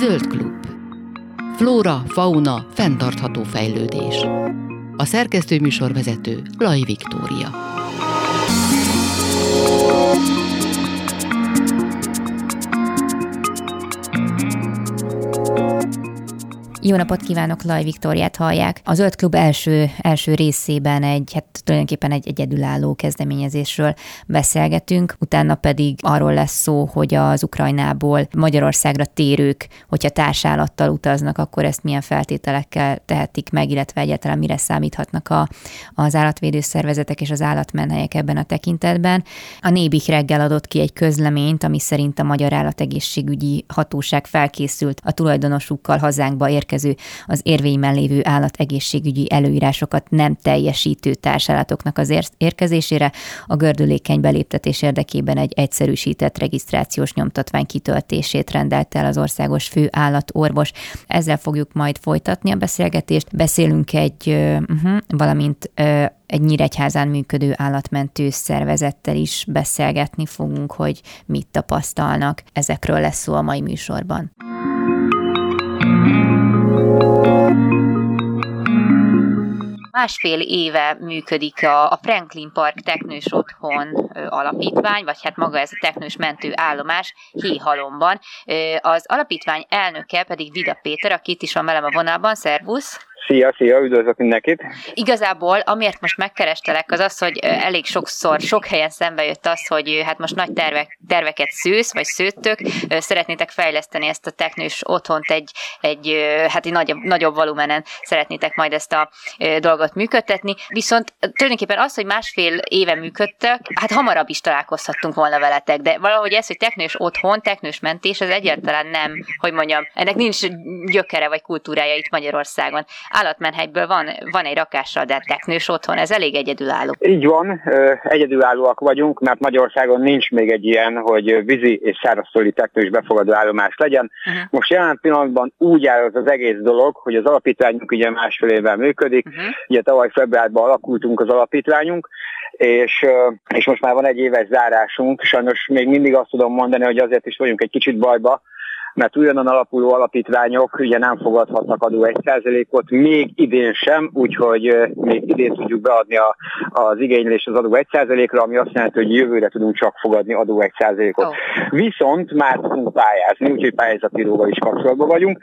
Zöld klub. Flóra, fauna, fenntartható fejlődés. A szerkesztő műsorvezető Laj Viktória. Jó napot kívánok, Laj Viktóriát hallják. A Zöld Klub első, első részében egy, hát tulajdonképpen egy egyedülálló kezdeményezésről beszélgetünk, utána pedig arról lesz szó, hogy az Ukrajnából Magyarországra térők, hogyha társállattal utaznak, akkor ezt milyen feltételekkel tehetik meg, illetve egyáltalán mire számíthatnak a, az állatvédőszervezetek és az állatmenhelyek ebben a tekintetben. A Nébik reggel adott ki egy közleményt, ami szerint a Magyar Állategészségügyi Hatóság felkészült a tulajdonosukkal hazánkba érkezni érkező az érvényben lévő állategészségügyi előírásokat nem teljesítő társállatoknak az érkezésére a gördülékeny beléptetés érdekében egy egyszerűsített regisztrációs nyomtatvány kitöltését rendelt el az országos fő állatorvos. Ezzel fogjuk majd folytatni a beszélgetést. Beszélünk egy, uh-huh, valamint uh, egy Nyíregyházán működő állatmentő szervezettel is beszélgetni fogunk, hogy mit tapasztalnak. Ezekről lesz szó a mai műsorban. Másfél éve működik a, Franklin Park Teknős Otthon alapítvány, vagy hát maga ez a teknős mentő állomás Héhalomban. Az alapítvány elnöke pedig Vida Péter, aki itt is van velem a vonalban. Szervusz! Szia, szia, üdvözlök mindenkit! Igazából, amiért most megkerestelek, az az, hogy elég sokszor, sok helyen szembe jött az, hogy hát most nagy tervek, terveket szősz, vagy szőttök, szeretnétek fejleszteni ezt a teknős otthont egy, egy hát egy nagyobb, nagyobb volumenen szeretnétek majd ezt a dolgot működtetni, viszont tulajdonképpen az, hogy másfél éve működtek, hát hamarabb is találkozhattunk volna veletek, de valahogy ez, hogy teknős otthon, teknős mentés, az egyáltalán nem, hogy mondjam, ennek nincs gyökere vagy kultúrája itt Magyarországon állatmenhelyből van, van egy rakással, de teknős otthon, ez elég egyedülálló. Így van, egyedülállóak vagyunk, mert Magyarországon nincs még egy ilyen, hogy vízi és szárazföldi teknős befogadó állomás legyen. Uh-huh. Most jelen pillanatban úgy áll az, az egész dolog, hogy az alapítványunk ugye másfél évvel működik, uh-huh. ugye tavaly februárban alakultunk az alapítványunk, és, és most már van egy éves zárásunk, sajnos még mindig azt tudom mondani, hogy azért is vagyunk egy kicsit bajba, mert újonnan alapuló alapítványok ugye nem fogadhatnak adó 1%-ot, még idén sem, úgyhogy még idén tudjuk beadni a, az igénylés az adó 1%-ra, ami azt jelenti, hogy jövőre tudunk csak fogadni adó 1%-ot. Oh. Viszont már tudunk pályázni, úgyhogy pályázatíróval is kapcsolatban vagyunk.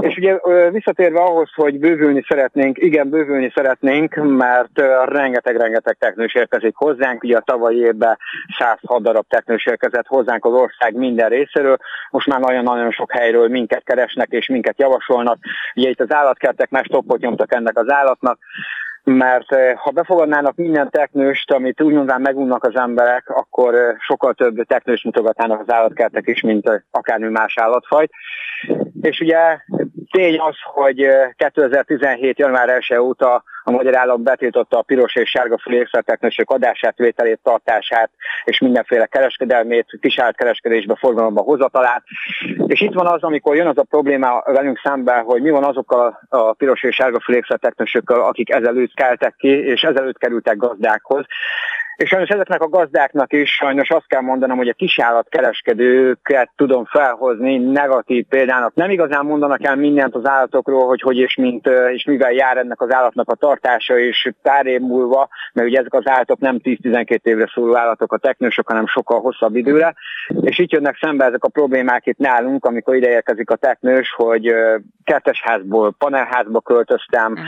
És ugye visszatérve ahhoz, hogy bővülni szeretnénk, igen, bővülni szeretnénk, mert rengeteg-rengeteg teknős érkezik hozzánk, ugye a tavalyi évben 106 darab teknős érkezett hozzánk az ország minden részéről, most már nagyon-nagyon sok helyről minket keresnek és minket javasolnak. Ugye itt az állatkertek más toppot nyomtak ennek az állatnak, mert ha befogadnának minden teknőst, amit úgy mondván megunnak az emberek, akkor sokkal több teknőst mutogatnának az állatkertek is, mint akármi más állatfajt. És ugye tény az, hogy 2017. január 1 óta a magyar állam betiltotta a piros és sárga fülű adását, vételét, tartását és mindenféle kereskedelmét, kisált kereskedésbe, forgalomba hozatalát. És itt van az, amikor jön az a probléma velünk szemben, hogy mi van azokkal a piros és sárga fülű akik ezelőtt keltek ki, és ezelőtt kerültek gazdákhoz. És sajnos ezeknek a gazdáknak is sajnos azt kell mondanom, hogy a kisállatkereskedőket tudom felhozni negatív példának. Nem igazán mondanak el mindent az állatokról, hogy hogy és mint, és mivel jár ennek az állatnak a tartása, és pár év múlva, mert ugye ezek az állatok nem 10-12 évre szóló állatok a teknősök, hanem sokkal hosszabb időre. És itt jönnek szembe ezek a problémák itt nálunk, amikor ide érkezik a teknős, hogy kertesházból panelházba költöztem,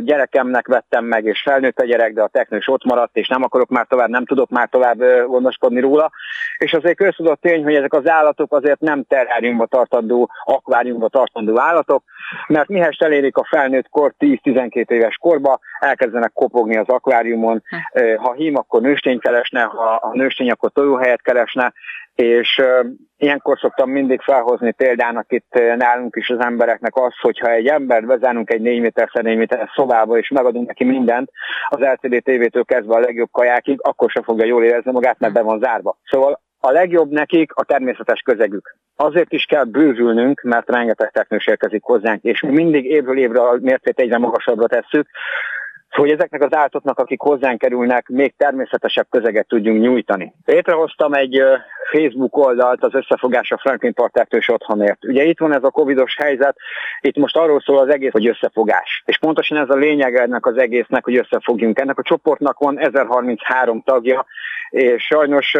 gyerekemnek vettem meg, és felnőtt a gyerek, de a teknős ott maradt, és nem akarok már tovább, nem tudok már tovább gondoskodni róla. És azért köztudott tény, hogy ezek az állatok azért nem terráriumba tartandó, akváriumba tartandó állatok, mert mihez elérik a felnőtt kor 10-12 éves korba, elkezdenek kopogni az akváriumon, hm. ha hím, akkor nőstény keresne, ha a nőstény, akkor tojóhelyet keresne, és uh, ilyenkor szoktam mindig felhozni példának itt nálunk is az embereknek az, hogyha egy embert bezárunk egy 4 méter 4 méter szobába, és megadunk neki mindent, az LCD tévétől kezdve a legjobb kajákig, akkor se fogja jól érezni magát, mert be van zárva. Szóval a legjobb nekik a természetes közegük. Azért is kell bővülnünk, mert rengeteg teknős érkezik hozzánk, és mindig évről évre a mércét egyre magasabbra tesszük, hogy ezeknek az állatoknak, akik hozzánk kerülnek, még természetesebb közeget tudjunk nyújtani. Létrehoztam egy Facebook oldalt az összefogás a Franklin Park otthonért. Ugye itt van ez a covidos helyzet, itt most arról szól az egész, hogy összefogás. És pontosan ez a lényeg ennek az egésznek, hogy összefogjunk. Ennek a csoportnak van 1033 tagja, és sajnos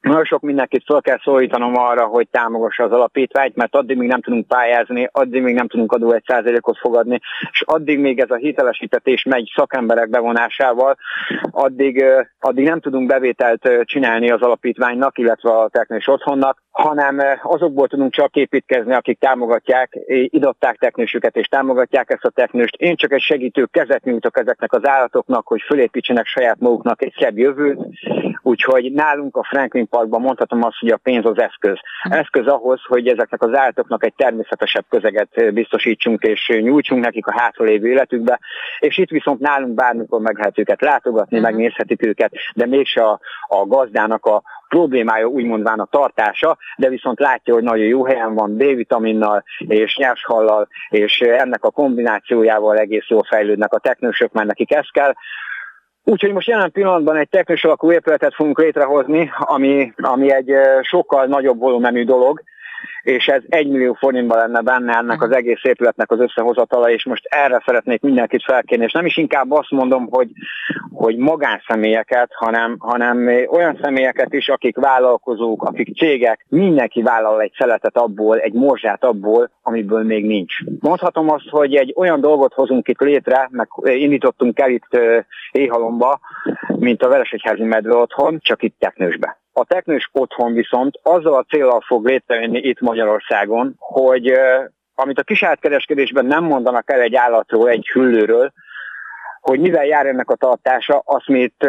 nagyon sok mindenkit fel kell szólítanom arra, hogy támogassa az alapítványt, mert addig még nem tudunk pályázni, addig még nem tudunk adó egy százalékot fogadni, és addig még ez a hitelesítetés megy szakemberek bevonásával, addig, addig nem tudunk bevételt csinálni az alapítványnak, illetve a technős otthonnak, hanem azokból tudunk csak építkezni, akik támogatják, idották teknősüket és támogatják ezt a teknőst. Én csak egy segítő kezet nyújtok ezeknek az állatoknak, hogy fölépítsenek saját maguknak egy szebb jövőt, Úgyhogy nálunk a Franklin Parkban mondhatom azt, hogy a pénz az eszköz. Eszköz ahhoz, hogy ezeknek az állatoknak egy természetesebb közeget biztosítsunk és nyújtsunk nekik a hátralévő életükbe, és itt viszont nálunk bármikor meg lehet őket látogatni, uh-huh. megnézhetik őket, de mégse a, a gazdának a problémája úgymondván a tartása, de viszont látja, hogy nagyon jó helyen van D-vitaminnal és nyershallal, és ennek a kombinációjával egész jól fejlődnek a teknősök, mert nekik ez kell. Úgyhogy most jelen pillanatban egy technikus alakú épületet fogunk létrehozni, ami, ami egy sokkal nagyobb volumenű dolog, és ez egy millió forintban lenne benne ennek az egész épületnek az összehozatala, és most erre szeretnék mindenkit felkérni, és nem is inkább azt mondom, hogy, hogy magánszemélyeket, hanem, hanem olyan személyeket is, akik vállalkozók, akik cégek, mindenki vállal egy szeletet abból, egy morzsát abból, amiből még nincs. Mondhatom azt, hogy egy olyan dolgot hozunk itt létre, meg indítottunk el itt Éhalomba, mint a Veresegyházi Medve otthon, csak itt Teknősbe. A teknős otthon viszont azzal a célral fog létrejönni itt Magyarországon, hogy amit a kisállatkereskedésben nem mondanak el egy állatról, egy hüllőről, hogy mivel jár ennek a tartása, azt mi itt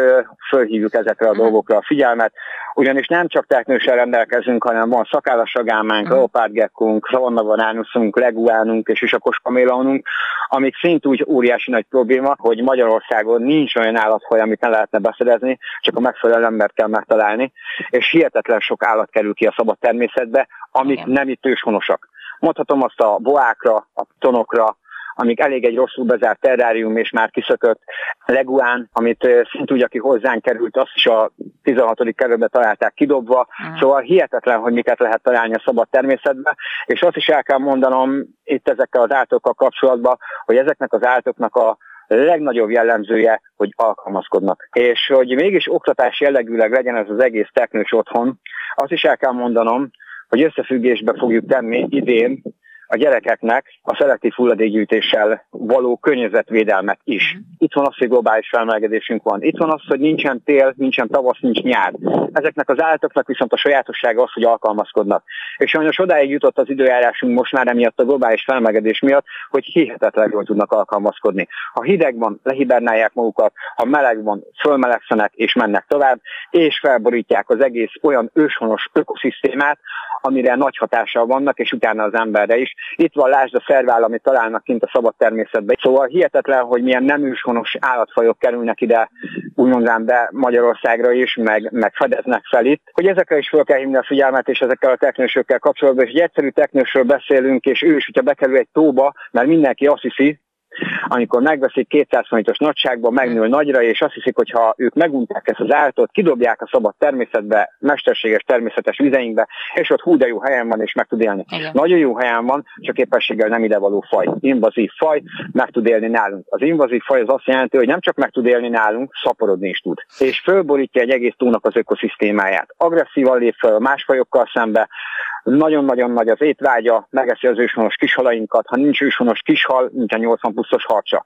fölhívjuk ezekre a mhm. dolgokra a figyelmet, ugyanis nem csak teknőssel rendelkezünk, hanem van szakállasagámánk, uh-huh. leopárdgekkunk, szavannavanánuszunk, leguánunk és isakos kamélonunk, amik szintúgy óriási nagy probléma, hogy Magyarországon nincs olyan állatfaj, amit ne lehetne beszedezni, csak a megfelelő embert kell megtalálni, és hihetetlen sok állat kerül ki a szabad természetbe, amik Igen. nem itt őshonosak. Mondhatom azt a boákra, a tonokra, amik elég egy rosszul bezárt terrárium, és már kiszökött leguán, amit szintúgy, aki hozzánk került, azt is a 16. kerületben találták kidobva. Mm. Szóval hihetetlen, hogy miket lehet találni a szabad természetben, és azt is el kell mondanom itt ezekkel az állatokkal kapcsolatban, hogy ezeknek az állatoknak a legnagyobb jellemzője, hogy alkalmazkodnak. És hogy mégis oktatás jellegűleg legyen ez az egész teknős otthon, azt is el kell mondanom, hogy összefüggésbe fogjuk tenni idén a gyerekeknek a szelektív hulladékgyűjtéssel való környezetvédelmet is. Itt van az, hogy globális felmelegedésünk van. Itt van az, hogy nincsen tél, nincsen tavasz, nincs nyár. Ezeknek az állatoknak viszont a sajátossága az, hogy alkalmazkodnak. És sajnos odáig jutott az időjárásunk most már emiatt a globális felmelegedés miatt, hogy hihetetlen jól tudnak alkalmazkodni. Ha hideg van, lehibernálják magukat, ha meleg van, fölmelegszenek és mennek tovább, és felborítják az egész olyan őshonos ökoszisztémát, amire nagy hatással vannak, és utána az emberre is. Itt van lásd a szervál, amit találnak kint a szabad természetben. Szóval hihetetlen, hogy milyen nem őshonos állatfajok kerülnek ide, úgymond be Magyarországra is, meg, meg fedeznek fel itt. Hogy ezekre is fel kell hívni a figyelmet, és ezekkel a teknősökkel kapcsolatban, és egy egyszerű teknősről beszélünk, és ő is, hogyha bekerül egy tóba, mert mindenki azt hiszi, amikor megveszik 200 forintos nagyságban, megnő nagyra, és azt hiszik, hogy ha ők megunták ezt az állatot, kidobják a szabad természetbe, mesterséges természetes vizeinkbe, és ott hú de jó helyen van, és meg tud élni. Igen. Nagyon jó helyen van, csak képességgel nem idevaló faj. Invazív faj, meg tud élni nálunk. Az invazív faj az azt jelenti, hogy nem csak meg tud élni nálunk, szaporodni is tud. És fölborítja egy egész túlnak az ökoszisztémáját. Agresszívan lép fel más fajokkal szembe, nagyon-nagyon nagy az étvágya, megeszi az őshonos kishalainkat, ha nincs őshonos kishal, a 80 pluszos harcsa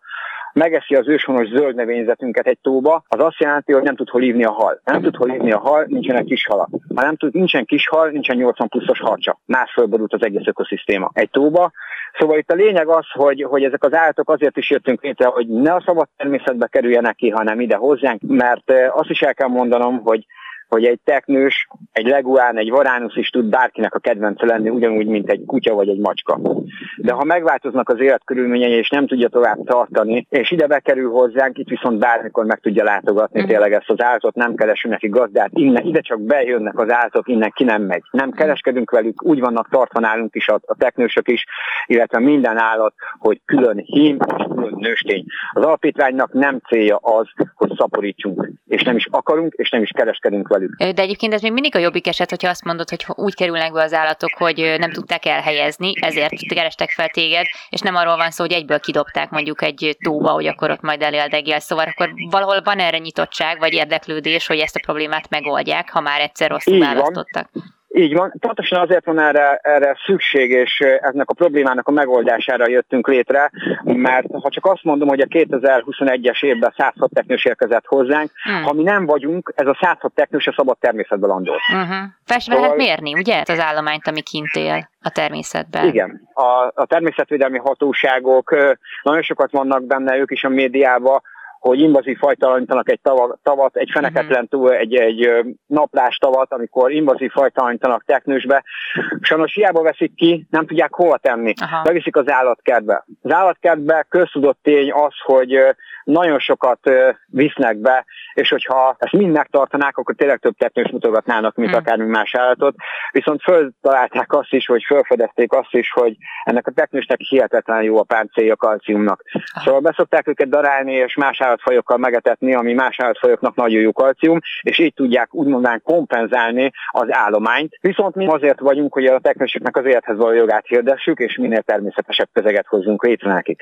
megeszi az őshonos zöld növényzetünket egy tóba, az azt jelenti, hogy nem tud hol ívni a hal. Nem tud hol ívni a hal, nincsenek kis halak. Ha nem tud, nincsen kis hal, nincsen 80 pluszos harcsa. Más fölborult az egész ökoszisztéma egy tóba. Szóval itt a lényeg az, hogy, hogy ezek az állatok azért is jöttünk létre, hogy ne a szabad természetbe kerüljenek ki, hanem ide hozzánk, mert azt is el kell mondanom, hogy hogy egy teknős, egy leguán, egy varánusz is tud bárkinek a kedvence lenni, ugyanúgy, mint egy kutya vagy egy macska. de ha megváltoznak az életkörülményei, és nem tudja tovább tartani, és ide bekerül hozzánk, itt viszont bármikor meg tudja látogatni uh-huh. tényleg ezt az állatot, nem keresünk neki gazdát, innen, ide csak bejönnek az állatok, innen ki nem megy. Nem kereskedünk velük, úgy vannak tartva nálunk is a, a teknősök is, illetve minden állat, hogy külön hím és külön nőstény. Az alapítványnak nem célja az, hogy szaporítsunk, és nem is akarunk, és nem is kereskedünk velük. De egyébként ez még mindig a jobbik eset, hogyha azt mondod, hogy úgy kerülnek be az állatok, hogy nem tudták elhelyezni, ezért kerestek fel téged, és nem arról van szó, hogy egyből kidobták mondjuk egy tóba, hogy akkor ott majd eléldegél. Szóval akkor valahol van erre nyitottság, vagy érdeklődés, hogy ezt a problémát megoldják, ha már egyszer rosszul választottak. Van. Így van, pontosan azért van erre, erre szükség, és ennek a problémának a megoldására jöttünk létre, mert ha csak azt mondom, hogy a 2021-es évben 106 teknős érkezett hozzánk, hmm. ha mi nem vagyunk, ez a 106 teknős a szabad természetben landol. Uh-huh. Fel szóval... lehet mérni, ugye, az állományt, ami kint él a természetben. Igen, a, a természetvédelmi hatóságok nagyon sokat vannak benne, ők is a médiában, hogy invazív fajtalanítanak egy tavat, tavat egy feneketlen mhm. túl, egy, egy naplás tavat, amikor invazív fajtalanítanak teknősbe. Sajnos hiába veszik ki, nem tudják hova tenni. Aha. Beviszik az állatkertbe. Az állatkertbe köztudott tény az, hogy nagyon sokat visznek be, és hogyha ezt mind megtartanák, akkor tényleg több teknős mutogatnának, mint hmm. akármi más állatot. Viszont föltalálták azt is, hogy fölfedezték azt is, hogy ennek a teknősnek hihetetlen jó a páncélja kalciumnak. Szóval beszokták őket darálni, és más állatfajokkal megetetni, ami más állatfajoknak nagyon jó kalcium, és így tudják úgymondán kompenzálni az állományt. Viszont mi azért vagyunk, hogy a teknősöknek az élethez való jogát hirdessük, és minél természetesebb közeget hozzunk létre nekik.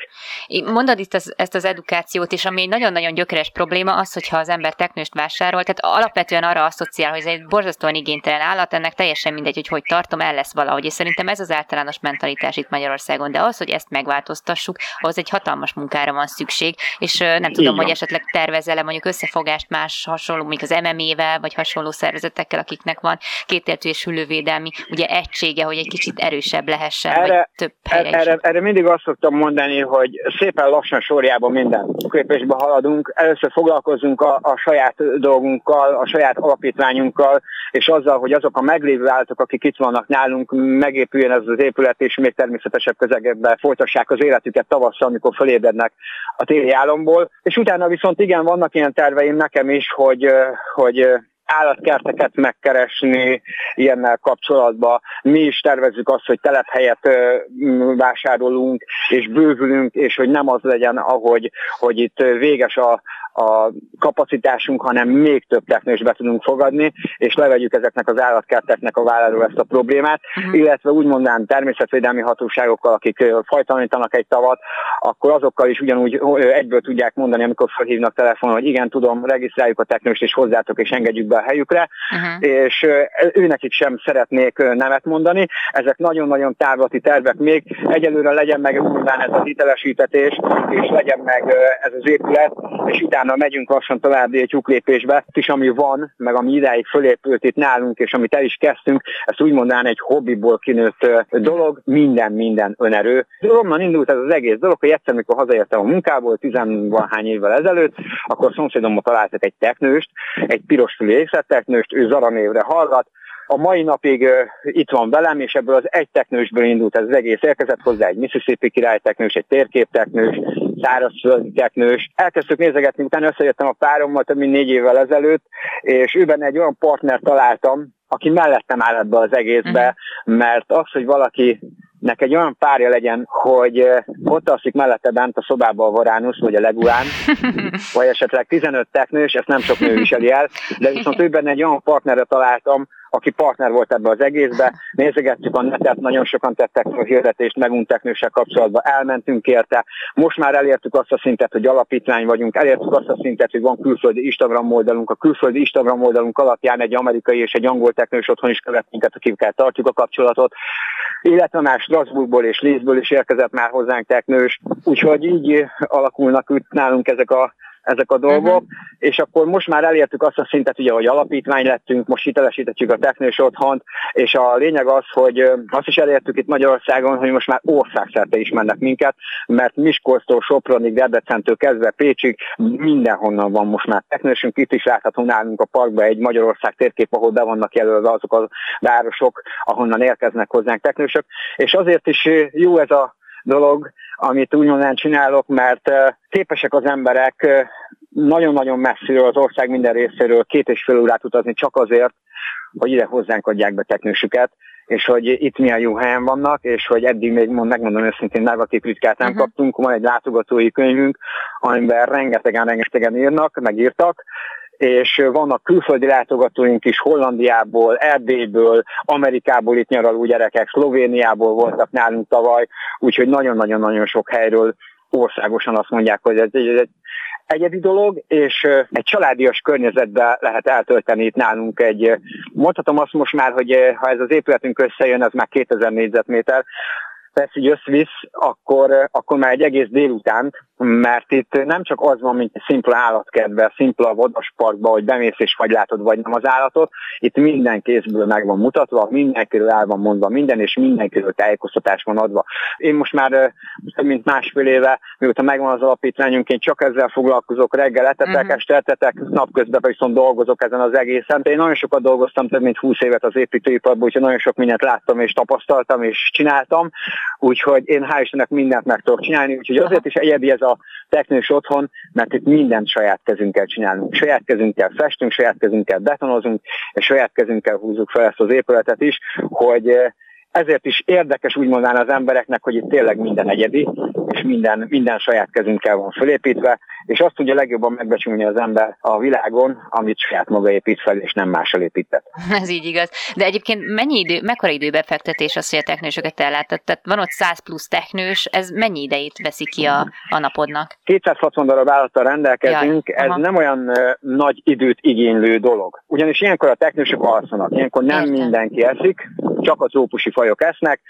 Mondod itt az, ezt az edukációt, és ami egy nagyon-nagyon gyökeres probléma az, hogyha az ember teknőst vásárol, tehát alapvetően arra asszociál, hogy ez egy borzasztóan igénytelen állat, ennek teljesen mindegy, hogy hogy tartom, el lesz valahogy. És szerintem ez az általános mentalitás itt Magyarországon, de az, hogy ezt megváltoztassuk, ahhoz egy hatalmas munkára van szükség, és nem tudom, hogy esetleg tervezel-e mondjuk összefogást más hasonló, még az MMA-vel, vagy hasonló szervezetekkel, akiknek van kétértő és hüllővédelmi ugye egysége, hogy egy kicsit erősebb lehessen, erre, vagy több helyre erre, erre mindig azt szoktam mondani, hogy szépen lassan sorjában minden lépésbe haladunk. Először foglalkozunk a, a saját dolgunkkal, a saját alapítványunkkal, és azzal, hogy azok a meglévő állatok, akik itt vannak nálunk, megépüljön ez az épület, és még természetesebb közegekben folytassák az életüket tavasszal, amikor fölébrednek a téli álomból. És utána viszont igen, vannak ilyen terveim nekem is, hogy, hogy állatkerteket megkeresni ilyennel kapcsolatban. Mi is tervezzük azt, hogy telephelyet vásárolunk, és bővülünk, és hogy nem az legyen, ahogy hogy itt véges a, a kapacitásunk, hanem még több technős be tudunk fogadni, és levegyük ezeknek az állatkerteknek a vállaló ezt a problémát, uh-huh. illetve úgy mondanám természetvédelmi hatóságokkal, akik fajtalanítanak egy tavat, akkor azokkal is ugyanúgy egyből tudják mondani, amikor felhívnak telefonon, hogy igen, tudom, regisztráljuk a technőst, és hozzátok, és engedjük be a helyükre, uh-huh. és őnekik sem szeretnék nemet mondani. Ezek nagyon-nagyon távlati tervek még. Egyelőre legyen meg úrván ez a hitelesítetés, és legyen meg ez az épület, és utána megyünk lassan tovább egy lyuklépésbe, és ami van, meg ami idáig fölépült itt nálunk, és amit el is kezdtünk, ezt úgy mondanám egy hobbiból kinőtt dolog, minden, minden önerő. Onnan indult ez az egész dolog, hogy egyszer, mikor hazaértem a munkából, tizenvalhány évvel ezelőtt, akkor szomszédommal találtak egy teknőst, egy pirosfülű teknőst, ő Zara névre hallgat, a mai napig uh, itt van velem, és ebből az egy teknősből indult ez az egész. Érkezett hozzá egy Mississippi király teknős, egy térképteknős, szárazföldi teknős. Elkezdtük nézegetni, utána összejöttem a párommal több mint négy évvel ezelőtt, és őben egy olyan partner találtam, aki mellettem áll ebbe az egészbe, uh-huh. mert az, hogy valaki nek egy olyan párja legyen, hogy ott alszik mellette bent a szobába a Varánusz, vagy a Legulán, vagy esetleg 15 teknős, ezt nem sok nő viseli el, de viszont őben egy olyan partnerre találtam, aki partner volt ebbe az egészbe. Nézegettük a netet, nagyon sokan tettek a hirdetést megunk teknősek kapcsolatban, elmentünk érte. Most már elértük azt a szintet, hogy alapítvány vagyunk, elértük azt a szintet, hogy van külföldi Instagram oldalunk. A külföldi Instagram oldalunk alapján egy amerikai és egy angol teknős otthon is követ minket, akikkel tartjuk a kapcsolatot. Illetve már Strasbourgból és Lézből is érkezett már hozzánk teknős. Úgyhogy így alakulnak itt nálunk ezek a ezek a dolgok, uh-huh. és akkor most már elértük azt a szintet, ugye, hogy alapítvány lettünk, most hitelesítettük a technős otthont, és a lényeg az, hogy azt is elértük itt Magyarországon, hogy most már országszerte ismernek minket, mert Miskolctól, Sopronig, Debrecentől kezdve Pécsig mindenhonnan van most már technősünk, itt is látható nálunk a parkban egy Magyarország térkép, ahol be vannak jelölve azok a városok, ahonnan érkeznek hozzánk technősök, és azért is jó ez a dolog, amit úgymond csinálok, mert képesek az emberek nagyon-nagyon messziről az ország minden részéről két és fél órát utazni csak azért, hogy ide hozzánk adják be teknősüket, és hogy itt milyen jó helyen vannak, és hogy eddig még megmondom őszintén negatív kritikát nem uh-huh. kaptunk. Van egy látogatói könyvünk, amiben rengetegen-rengetegen írnak, megírtak, és vannak külföldi látogatóink is Hollandiából, Erdélyből, Amerikából itt nyaraló gyerekek, Szlovéniából voltak nálunk tavaly, úgyhogy nagyon-nagyon-nagyon sok helyről országosan azt mondják, hogy ez egy, egy egyedi dolog, és egy családias környezetben lehet eltölteni itt nálunk egy, mondhatom azt most már, hogy ha ez az épületünk összejön, ez már 2000 négyzetméter, tesz így összvisz, akkor, akkor már egy egész délutánt, mert itt nem csak az van, mint egy szimpla állatkedve, szimpla vadasparkba, hogy bemész és vagy látod, vagy nem az állatot, itt minden kézből meg van mutatva, mindenkiről el van mondva minden, és mindenkiről tájékoztatás van adva. Én most már több mint másfél éve, mióta megvan az alapítványunk, én csak ezzel foglalkozok, reggel etetek, uh-huh. este etetek, napközben viszont dolgozok ezen az egészen. Én nagyon sokat dolgoztam, több mint 20 évet az építőiparban, úgyhogy nagyon sok mindent láttam és tapasztaltam és csináltam, úgyhogy én hál' Istennek mindent meg tudok csinálni, úgyhogy azért is egyedi ez a teknős otthon, mert itt mindent saját kezünkkel csinálunk. Saját kezünkkel festünk, saját kezünkkel betonozunk, és saját kezünkkel húzzuk fel ezt az épületet is, hogy eh, ezért is érdekes úgy mondani az embereknek, hogy itt tényleg minden egyedi, és minden, minden saját kezünkkel van felépítve, és azt tudja legjobban megbecsülni az ember a világon, amit saját maga épít fel, és nem mással épített. Ez így igaz. De egyébként mennyi idő, mekkora időbefektetés az, hogy a technősöket ellátod? Tehát van ott 100 plusz technős, ez mennyi idejét veszi ki a, a napodnak? 260 darab állattal rendelkezünk, Jaj, ez aha. nem olyan nagy időt igénylő dolog. Ugyanis ilyenkor a technősök alszanak, ilyenkor nem Értem. mindenki eszik, csak a trópusi fajok esznek,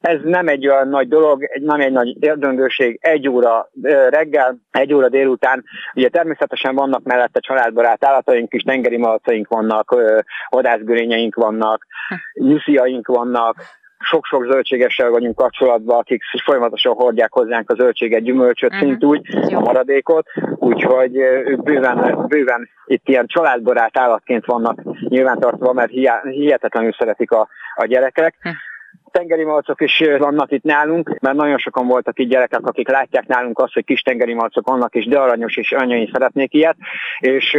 ez nem egy olyan nagy dolog, nem egy nagy érdöngőség, egy óra reggel, egy óra délután. Ugye természetesen vannak mellette családbarát állataink is, tengeri malacaink vannak, vadászgörényeink vannak, hm. nyusziaink vannak, sok-sok zöldségessel vagyunk kapcsolatban, akik folyamatosan hordják hozzánk a zöldséget, gyümölcsöt, uh-huh. szint úgy, a maradékot, úgyhogy ők bőven, bőven itt ilyen családbarát állatként vannak nyilvántartva, mert hihetetlenül szeretik a, a gyerekek. Tengeri malcok is vannak itt nálunk, mert nagyon sokan voltak itt gyerekek, akik látják nálunk azt, hogy kis tengeri malcok vannak, és de aranyos, és anyai szeretnék ilyet, és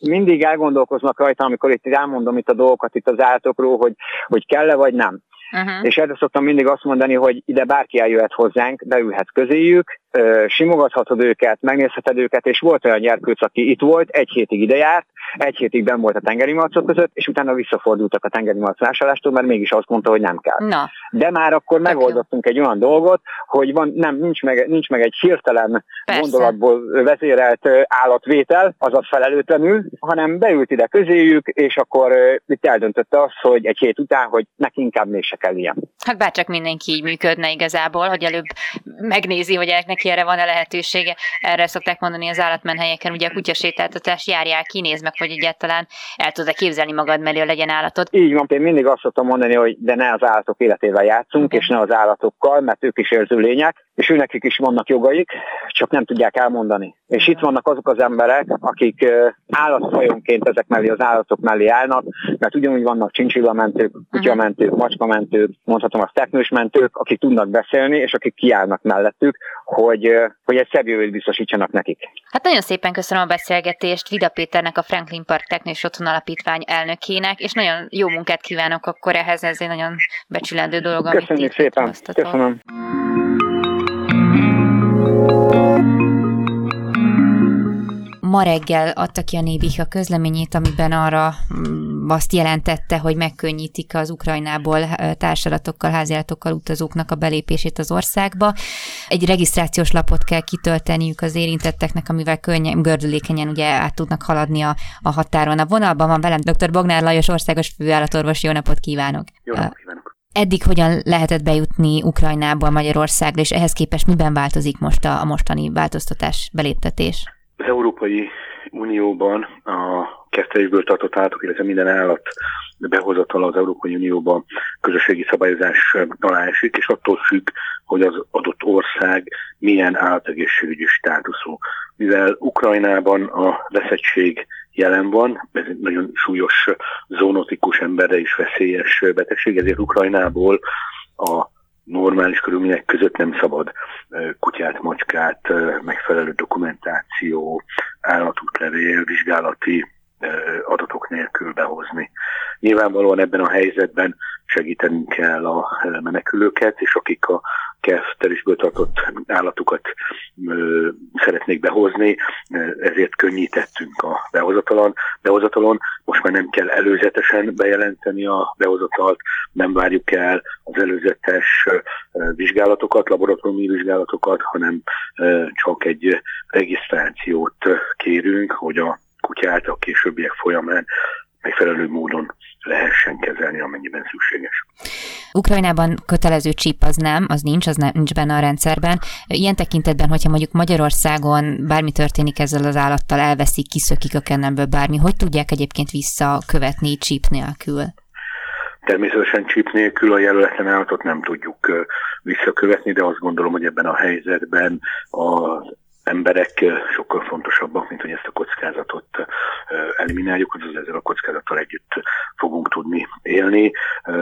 mindig elgondolkoznak rajta, amikor itt elmondom itt a dolgokat itt az állatokról, hogy, hogy kell-e vagy nem. Uh-huh. És erre szoktam mindig azt mondani, hogy ide bárki eljöhet hozzánk, beülhet közéjük, simogathatod őket, megnézheted őket, és volt olyan gyerkőc, aki itt volt, egy hétig ide járt, egy hétig ben volt a tengeri malcok között, és utána visszafordultak a tengeri malc vásárlástól, mert mégis azt mondta, hogy nem kell. Na. De már akkor Tök megoldottunk jó. egy olyan dolgot, hogy van, nem, nincs, meg, nincs meg egy hirtelen Persze. gondolatból vezérelt állatvétel, azaz felelőtlenül, hanem beült ide közéjük, és akkor itt eldöntötte azt, hogy egy hét után, hogy neki inkább még se kell ilyen. Hát bárcsak mindenki így működne igazából, hogy előbb megnézi, hogy neki erre van-e lehetősége. Erre szokták mondani az állatmenhelyeken, ugye a kutyasétáltatás járjál, kinéz meg, hogy egyáltalán el tudod képzelni magad mellé, legyen állatod. Így van, én mindig azt szoktam mondani, hogy de ne az állatok életével játszunk, okay. és ne az állatokkal, mert ők is érző lények, és őnekik is vannak jogaik, csak nem tudják elmondani. És itt vannak azok az emberek, akik állatfajonként ezek mellé az állatok mellé állnak, mert ugyanúgy vannak csincsillamentők, kutyamentők, macskamentők, mondhatom a mentők, akik tudnak beszélni, és akik kiállnak mellettük, hogy, hogy egy szebb jövőt biztosítsanak nekik. Hát nagyon szépen köszönöm a beszélgetést Vida Péternek, a Franklin Park Technés Otthon Alapítvány elnökének, és nagyon jó munkát kívánok akkor ehhez, ez egy nagyon becsülendő dolog, amit Köszönjük szépen, köszönöm. Ma reggel adta ki a Nébih a közleményét, amiben arra mm, azt jelentette, hogy megkönnyítik az Ukrajnából társadatokkal, háziállatokkal utazóknak a belépését az országba. Egy regisztrációs lapot kell kitölteniük az érintetteknek, amivel könnyen, gördülékenyen ugye át tudnak haladni a, a határon. A vonalban van velem dr. Bognár Lajos, országos főállatorvos. Jó napot kívánok! Jó napot kívánok! Eddig hogyan lehetett bejutni Ukrajnából Magyarországra, és ehhez képest miben változik most a, a mostani változtatás, beléptetés? Az Európai Unióban a kesztelékből tartott állatok, illetve minden állat behozatal az Európai Unióban közösségi szabályozás alá esik, és attól függ, hogy az adott ország milyen állategészségügyi státuszú. Mivel Ukrajnában a veszettség jelen van, ez egy nagyon súlyos zoonotikus emberre is veszélyes betegség, ezért Ukrajnából a normális körülmények között nem szabad kutyát, macskát, megfelelő dokumentáció, állatútlevél, vizsgálati adatok nélkül behozni. Nyilvánvalóan ebben a helyzetben segítenünk kell a menekülőket, és akik a keftelésből tartott állatukat ö, szeretnék behozni, ezért könnyítettünk a behozatalon. behozatalon. Most már nem kell előzetesen bejelenteni a behozatalt, nem várjuk el az előzetes vizsgálatokat, laboratóriumi vizsgálatokat, hanem csak egy regisztrációt kérünk, hogy a kutyát a későbbiek folyamán megfelelő módon lehessen kezelni, amennyiben szükséges. Ukrajnában kötelező csíp az nem, az nincs, az nem, nincs benne a rendszerben. Ilyen tekintetben, hogyha mondjuk Magyarországon bármi történik ezzel az állattal, elveszik, kiszökik a kennemből bármi, hogy tudják egyébként visszakövetni csíp nélkül? Természetesen csíp nélkül a jelöletlen állatot nem tudjuk visszakövetni, de azt gondolom, hogy ebben a helyzetben az emberek sokkal fontosabbak, mint hogy ezt a kockázatot elimináljuk, azaz ezzel a kockázattal együtt fogunk tudni élni.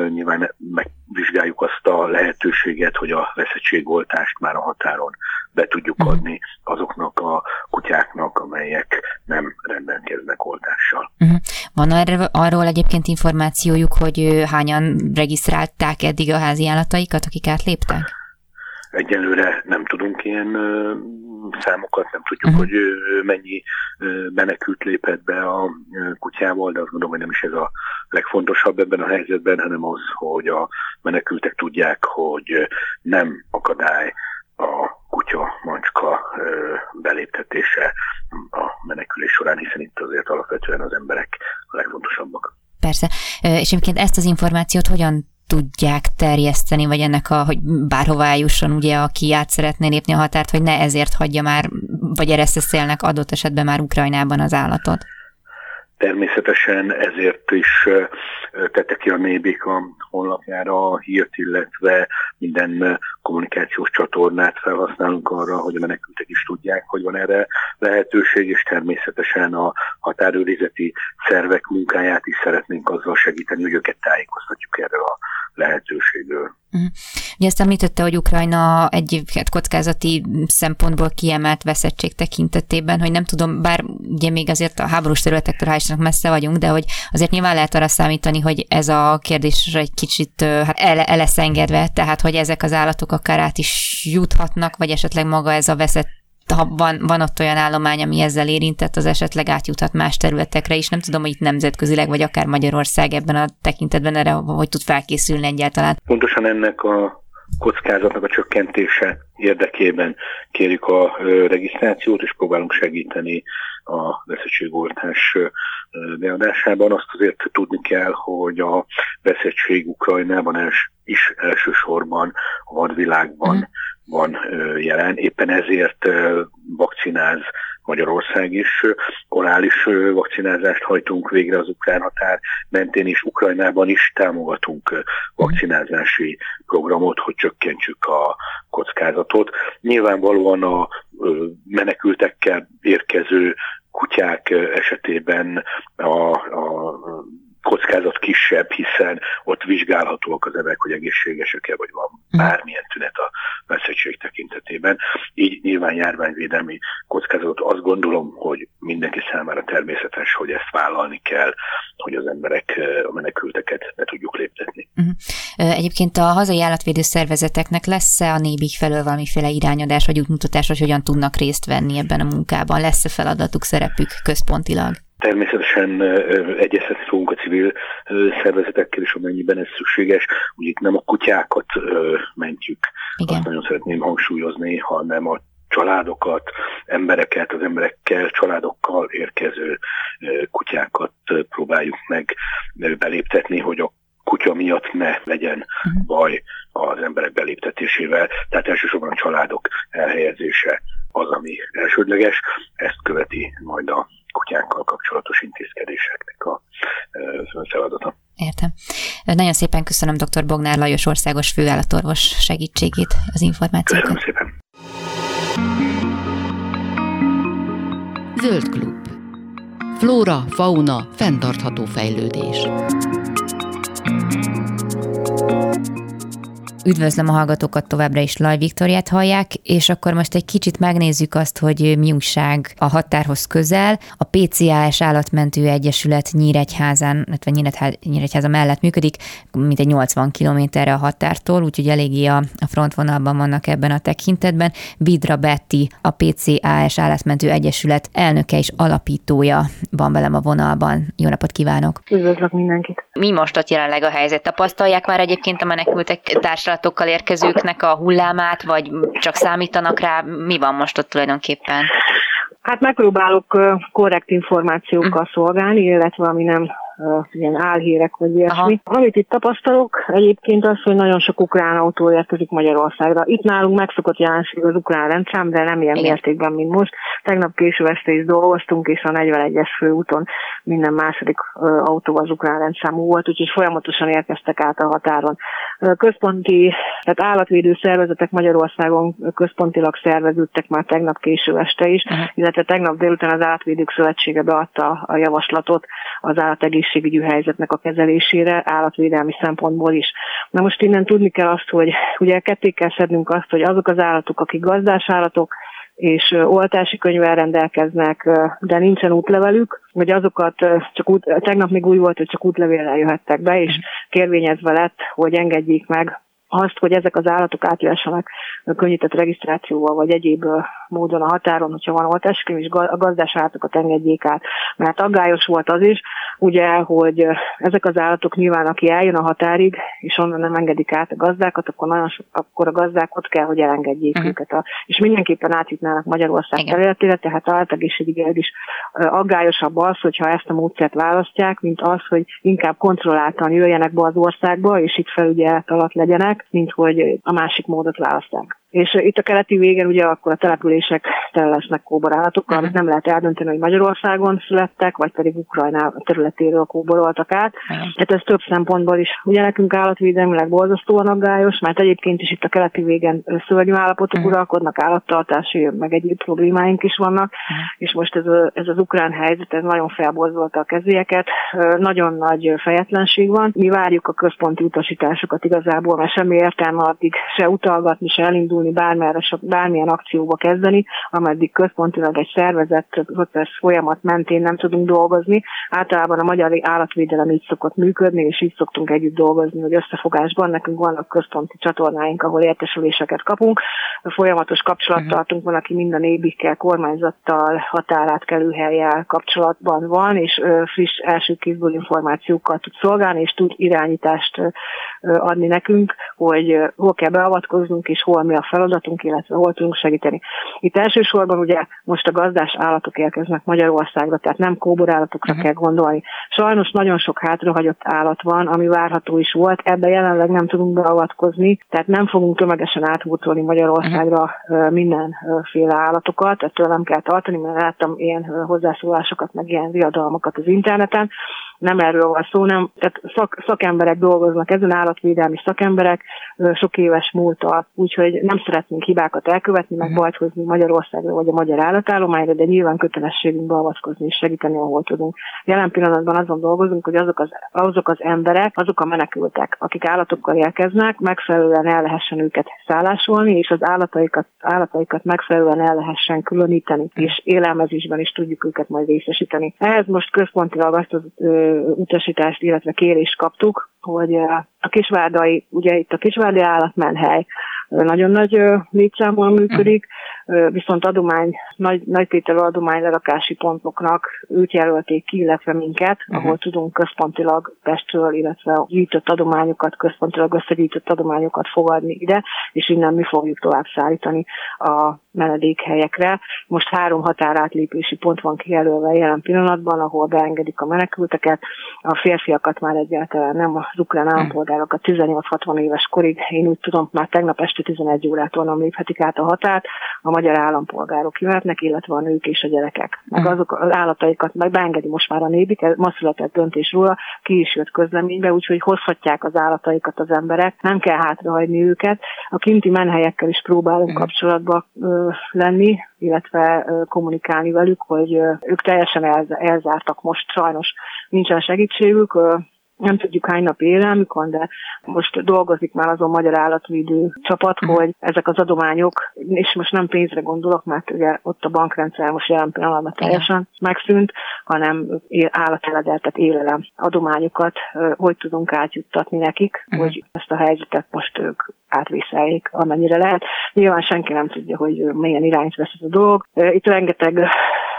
Nyilván megvizsgáljuk azt a lehetőséget, hogy a veszettségoltást már a határon be tudjuk mhm. adni azoknak a kutyáknak, amelyek nem rendelkeznek oltással. Uh-huh. Van arról egyébként információjuk, hogy hányan regisztrálták eddig a házi állataikat, akik átléptek? Egyelőre nem tudunk ilyen számokat, nem tudjuk, uh-huh. hogy mennyi menekült lépett be a kutyával, de azt gondolom, hogy nem is ez a legfontosabb ebben a helyzetben, hanem az, hogy a menekültek tudják, hogy nem akadály a kutya, macska beléptetése a menekülés során, hiszen itt azért alapvetően az emberek a legfontosabbak. Persze, és egyébként ezt az információt hogyan tudják terjeszteni, vagy ennek a, hogy bárhová jusson, ugye, aki át szeretné lépni a határt, hogy ne ezért hagyja már, vagy ereszeszélnek adott esetben már Ukrajnában az állatot? Természetesen ezért is tette ki a Nébik a honlapjára a hírt, illetve minden kommunikációs csatornát felhasználunk arra, hogy a menekültek is tudják, hogy van erre lehetőség, és természetesen a határőrizeti szervek munkáját is szeretnénk azzal segíteni, hogy őket tájékoztatjuk erről a lehetőségről. Uh-huh. Ugye ezt említette, hogy Ukrajna egy hát kockázati szempontból kiemelt veszettség tekintetében, hogy nem tudom, bár ugye még azért a háborús területektől hál' messze vagyunk, de hogy azért nyilván lehet arra számítani, hogy ez a kérdés egy kicsit hát ele, eleszengedve, tehát hogy ezek az állatok akár át is juthatnak, vagy esetleg maga ez a veszett ha van, van ott olyan állomány, ami ezzel érintett, az esetleg átjuthat más területekre is. Nem tudom, hogy itt nemzetközileg, vagy akár Magyarország ebben a tekintetben erre, hogy tud felkészülni egyáltalán. Pontosan ennek a kockázatnak a csökkentése érdekében kérjük a regisztrációt, és próbálunk segíteni a veszettségoltás beadásában. Azt azért tudni kell, hogy a veszettség Ukrajnában is elsősorban a vadvilágban mm van jelen. Éppen ezért vakcináz Magyarország is. Orális vakcinázást hajtunk végre az ukrán határ mentén, és Ukrajnában is támogatunk vakcinázási programot, hogy csökkentsük a kockázatot. Nyilvánvalóan a menekültekkel érkező kutyák esetében a, a kockázat kisebb, hiszen ott vizsgálhatóak az emberek, hogy egészségesek-e, vagy van mhm. bármilyen tünet a veszettség tekintetében. Így nyilván járványvédelmi kockázatot azt gondolom, hogy mindenki számára természetes, hogy ezt vállalni kell, hogy az emberek, a menekülteket ne tudjuk léptetni. Uh-huh. Egyébként a hazai állatvédő szervezeteknek lesz-e a nébig felől valamiféle irányadás vagy útmutatás, hogy hogyan tudnak részt venni ebben a munkában? Lesz-e feladatuk, szerepük központilag? Természetesen egyeztetni fogunk a civil szervezetekkel is, amennyiben ez szükséges. Úgy itt nem a kutyákat mentjük, Igen. azt nagyon szeretném hangsúlyozni, hanem a családokat, embereket, az emberekkel, családokkal érkező kutyákat próbáljuk meg beléptetni, hogy a kutya miatt ne legyen uh-huh. baj az emberek beléptetésével. Tehát elsősorban a családok elhelyezése az, ami elsődleges. Ezt követi majd a kutyánkkal kapcsolatos intézkedéseknek a feladata. Értem. Nagyon szépen köszönöm dr. Bognár Lajos országos főállatorvos segítségét, az információkat. Köszönöm szépen. Zöld klub. Flóra, fauna, fenntartható fejlődés. Üdvözlöm a hallgatókat továbbra is Laj Viktoriát hallják, és akkor most egy kicsit megnézzük azt, hogy mi újság a határhoz közel. A PCAS Állatmentő Egyesület Nyíregyházán, illetve Nyíregyháza mellett működik, mint egy 80 kilométerre a határtól, úgyhogy eléggé a, a frontvonalban vannak ebben a tekintetben. Vidra Betty, a PCAS Állatmentő Egyesület elnöke és alapítója van velem a vonalban. Jó napot kívánok! Üdvözlök mindenkit! Mi most ott jelenleg a helyzet? Tapasztalják már egyébként a menekültek társadalatokkal érkezőknek a hullámát, vagy csak számítanak rá? Mi van most ott tulajdonképpen? Hát megpróbálok korrekt információkkal szolgálni, illetve ami nem ilyen álhírek vagy ilyesmi. Aha. Amit itt tapasztalok egyébként az, hogy nagyon sok ukrán autó érkezik Magyarországra. Itt nálunk megszokott jelenség az ukrán rendszám, de nem ilyen Igen. mértékben, mint most. Tegnap késő este is dolgoztunk, és a 41-es főúton minden második autó az ukrán rendszámú volt, úgyhogy folyamatosan érkeztek át a határon. Központi, tehát állatvédő szervezetek Magyarországon központilag szerveződtek már tegnap késő este is, uh-huh. illetve tegnap délután az Állatvédők Szövetsége beadta a javaslatot az állategészségügyi helyzetnek a kezelésére, állatvédelmi szempontból is. Na most innen tudni kell azt, hogy ugye ketté kell szednünk azt, hogy azok az állatok, akik gazdás állatok, és oltási könyvvel rendelkeznek, de nincsen útlevelük, vagy azokat csak út, tegnap még úgy volt, hogy csak útlevéllel jöhettek be, és kérvényezve lett, hogy engedjék meg azt, hogy ezek az állatok átjöhessenek könnyített regisztrációval, vagy egyéb módon a határon, hogyha van oltáskönyv, és a gazdás állatokat engedjék át. Mert aggályos volt az is, ugye, hogy ezek az állatok nyilván, aki eljön a határig, és onnan nem engedik át a gazdákat, akkor, nagyon sok, akkor a gazdák ott kell, hogy elengedjék uh-huh. őket. A, és mindenképpen átjutnának Magyarország területére, tehát állategészségügyileg is aggályosabb az, hogyha ezt a módszert választják, mint az, hogy inkább kontrolláltan jöjjenek be az országba, és itt felügyelet alatt legyenek, mint hogy a másik módot választák. És itt a keleti végen ugye akkor a települések tele lesznek kóborállatokkal, amit nem lehet eldönteni, hogy Magyarországon születtek, vagy pedig Ukrajna területéről kóboroltak át. Hát ez több szempontból is. Ugye nekünk állatvédelmileg borzasztóan aggályos, mert egyébként is itt a keleti végen szörnyű állapotok uralkodnak, állattartási, meg egyéb problémáink is vannak, és most ez, a, ez az ukrán helyzet, ez nagyon felborzolta a kezélyeket, nagyon nagy fejetlenség van. Mi várjuk a központi utasításokat igazából, mert semmi értelme addig se utalgatni, se elindulni, indulni bármilyen, bármilyen akcióba kezdeni, ameddig központilag egy szervezett processz folyamat mentén nem tudunk dolgozni. Általában a magyar állatvédelem így szokott működni, és így szoktunk együtt dolgozni, hogy összefogásban nekünk vannak központi csatornáink, ahol értesüléseket kapunk. Folyamatos kapcsolat tartunk, van, aki minden ébikkel, kormányzattal, határátkelőhelyjel kapcsolatban van, és friss első kézből információkkal tud szolgálni, és tud irányítást adni nekünk, hogy hol kell beavatkoznunk, és hol mi a feladatunk, illetve hol tudunk segíteni. Itt elsősorban ugye most a gazdás állatok érkeznek Magyarországra, tehát nem kóborállatokra uh-huh. kell gondolni. Sajnos nagyon sok hátrahagyott állat van, ami várható is volt, ebbe jelenleg nem tudunk beavatkozni, tehát nem fogunk tömegesen átvútolni Magyarországra uh-huh. mindenféle állatokat, ettől nem kell tartani, mert láttam ilyen hozzászólásokat, meg ilyen viadalmakat az interneten, nem erről van szó, nem, tehát szak, szakemberek dolgoznak ezen, állatvédelmi szakemberek, sok éves múltal, úgyhogy nem szeretnénk hibákat elkövetni, meg mhm. bajt hozni Magyarországra vagy a magyar állatállományra, de nyilván kötelességünk beavatkozni és segíteni, ahol tudunk. Jelen pillanatban azon dolgozunk, hogy azok az, azok az emberek, azok a menekültek, akik állatokkal érkeznek, megfelelően el lehessen őket szállásolni, és az állataikat, állataikat megfelelően el lehessen különíteni, mhm. és élelmezésben is tudjuk őket majd részesíteni. Ehhez most központilag azt az ö, utasítást, illetve kérést kaptuk, hogy a kisvárdai, ugye itt a kisvárdi állatmenhely nagyon nagy létszámmal működik, viszont adomány, nagy, nagy tételű adomány lerakási pontoknak őt jelölték ki, illetve minket, uh-huh. ahol tudunk központilag Pestről, illetve gyűjtött adományokat, központilag összegyűjtött adományokat fogadni ide, és innen mi fogjuk tovább szállítani a menedékhelyekre. Most három határátlépési pont van kijelölve jelen pillanatban, ahol beengedik a menekülteket. A férfiakat már egyáltalán nem, az ukrán hm. állampolgárokat 18-60 éves korig, én úgy tudom, már tegnap este 11 órától nem léphetik át a határt, a magyar állampolgárok jöhetnek, illetve a nők és a gyerekek. Meg hm. azok az állataikat meg beengedi most már a nébik, ma született döntés róla, ki is jött közleménybe, úgyhogy hozhatják az állataikat az emberek, nem kell hátrahagyni őket. A kinti menhelyekkel is próbálunk hm. kapcsolatba lenni, illetve kommunikálni velük, hogy ők teljesen elzártak most, sajnos nincsen segítségük, nem tudjuk hány nap élelmük de most dolgozik már azon magyar állatvédő csapat, mhm. hogy ezek az adományok, és most nem pénzre gondolok, mert ugye ott a bankrendszer most jelen pillanatban teljesen megszűnt, hanem állateledelt, élelem adományokat, hogy tudunk átjuttatni nekik, uh-huh. hogy ezt a helyzetet most ők átvészeljék, amennyire lehet. Nyilván senki nem tudja, hogy milyen irányt vesz ez a dolog. Itt rengeteg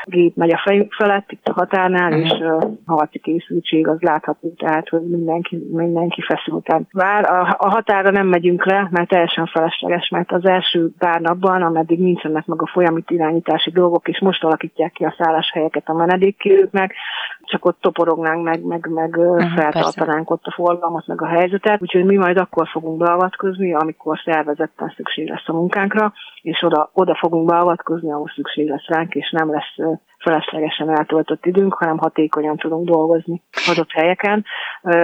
gép megy a fejünk felett, itt a határnál, uh-huh. és uh, harci készültség az látható, tehát, hogy mindenki, mindenki feszülten vár. A, a határa nem megyünk le, mert teljesen felesleges, mert az első pár napban, ameddig nincsenek meg a folyamít irányítási dolgok, és most alakítják ki a szálláshelyeket a menedékkérőknek, csak ott toporognánk meg, meg, meg uh-huh, feltartanánk ott a forgalmat, meg a helyzetet. Úgyhogy mi majd akkor fogunk beavatkozni, amikor szervezetten szükség lesz a munkánkra, és oda, oda fogunk beavatkozni, ahol szükség lesz ránk, és nem lesz feleslegesen eltöltött időnk, hanem hatékonyan tudunk dolgozni adott helyeken.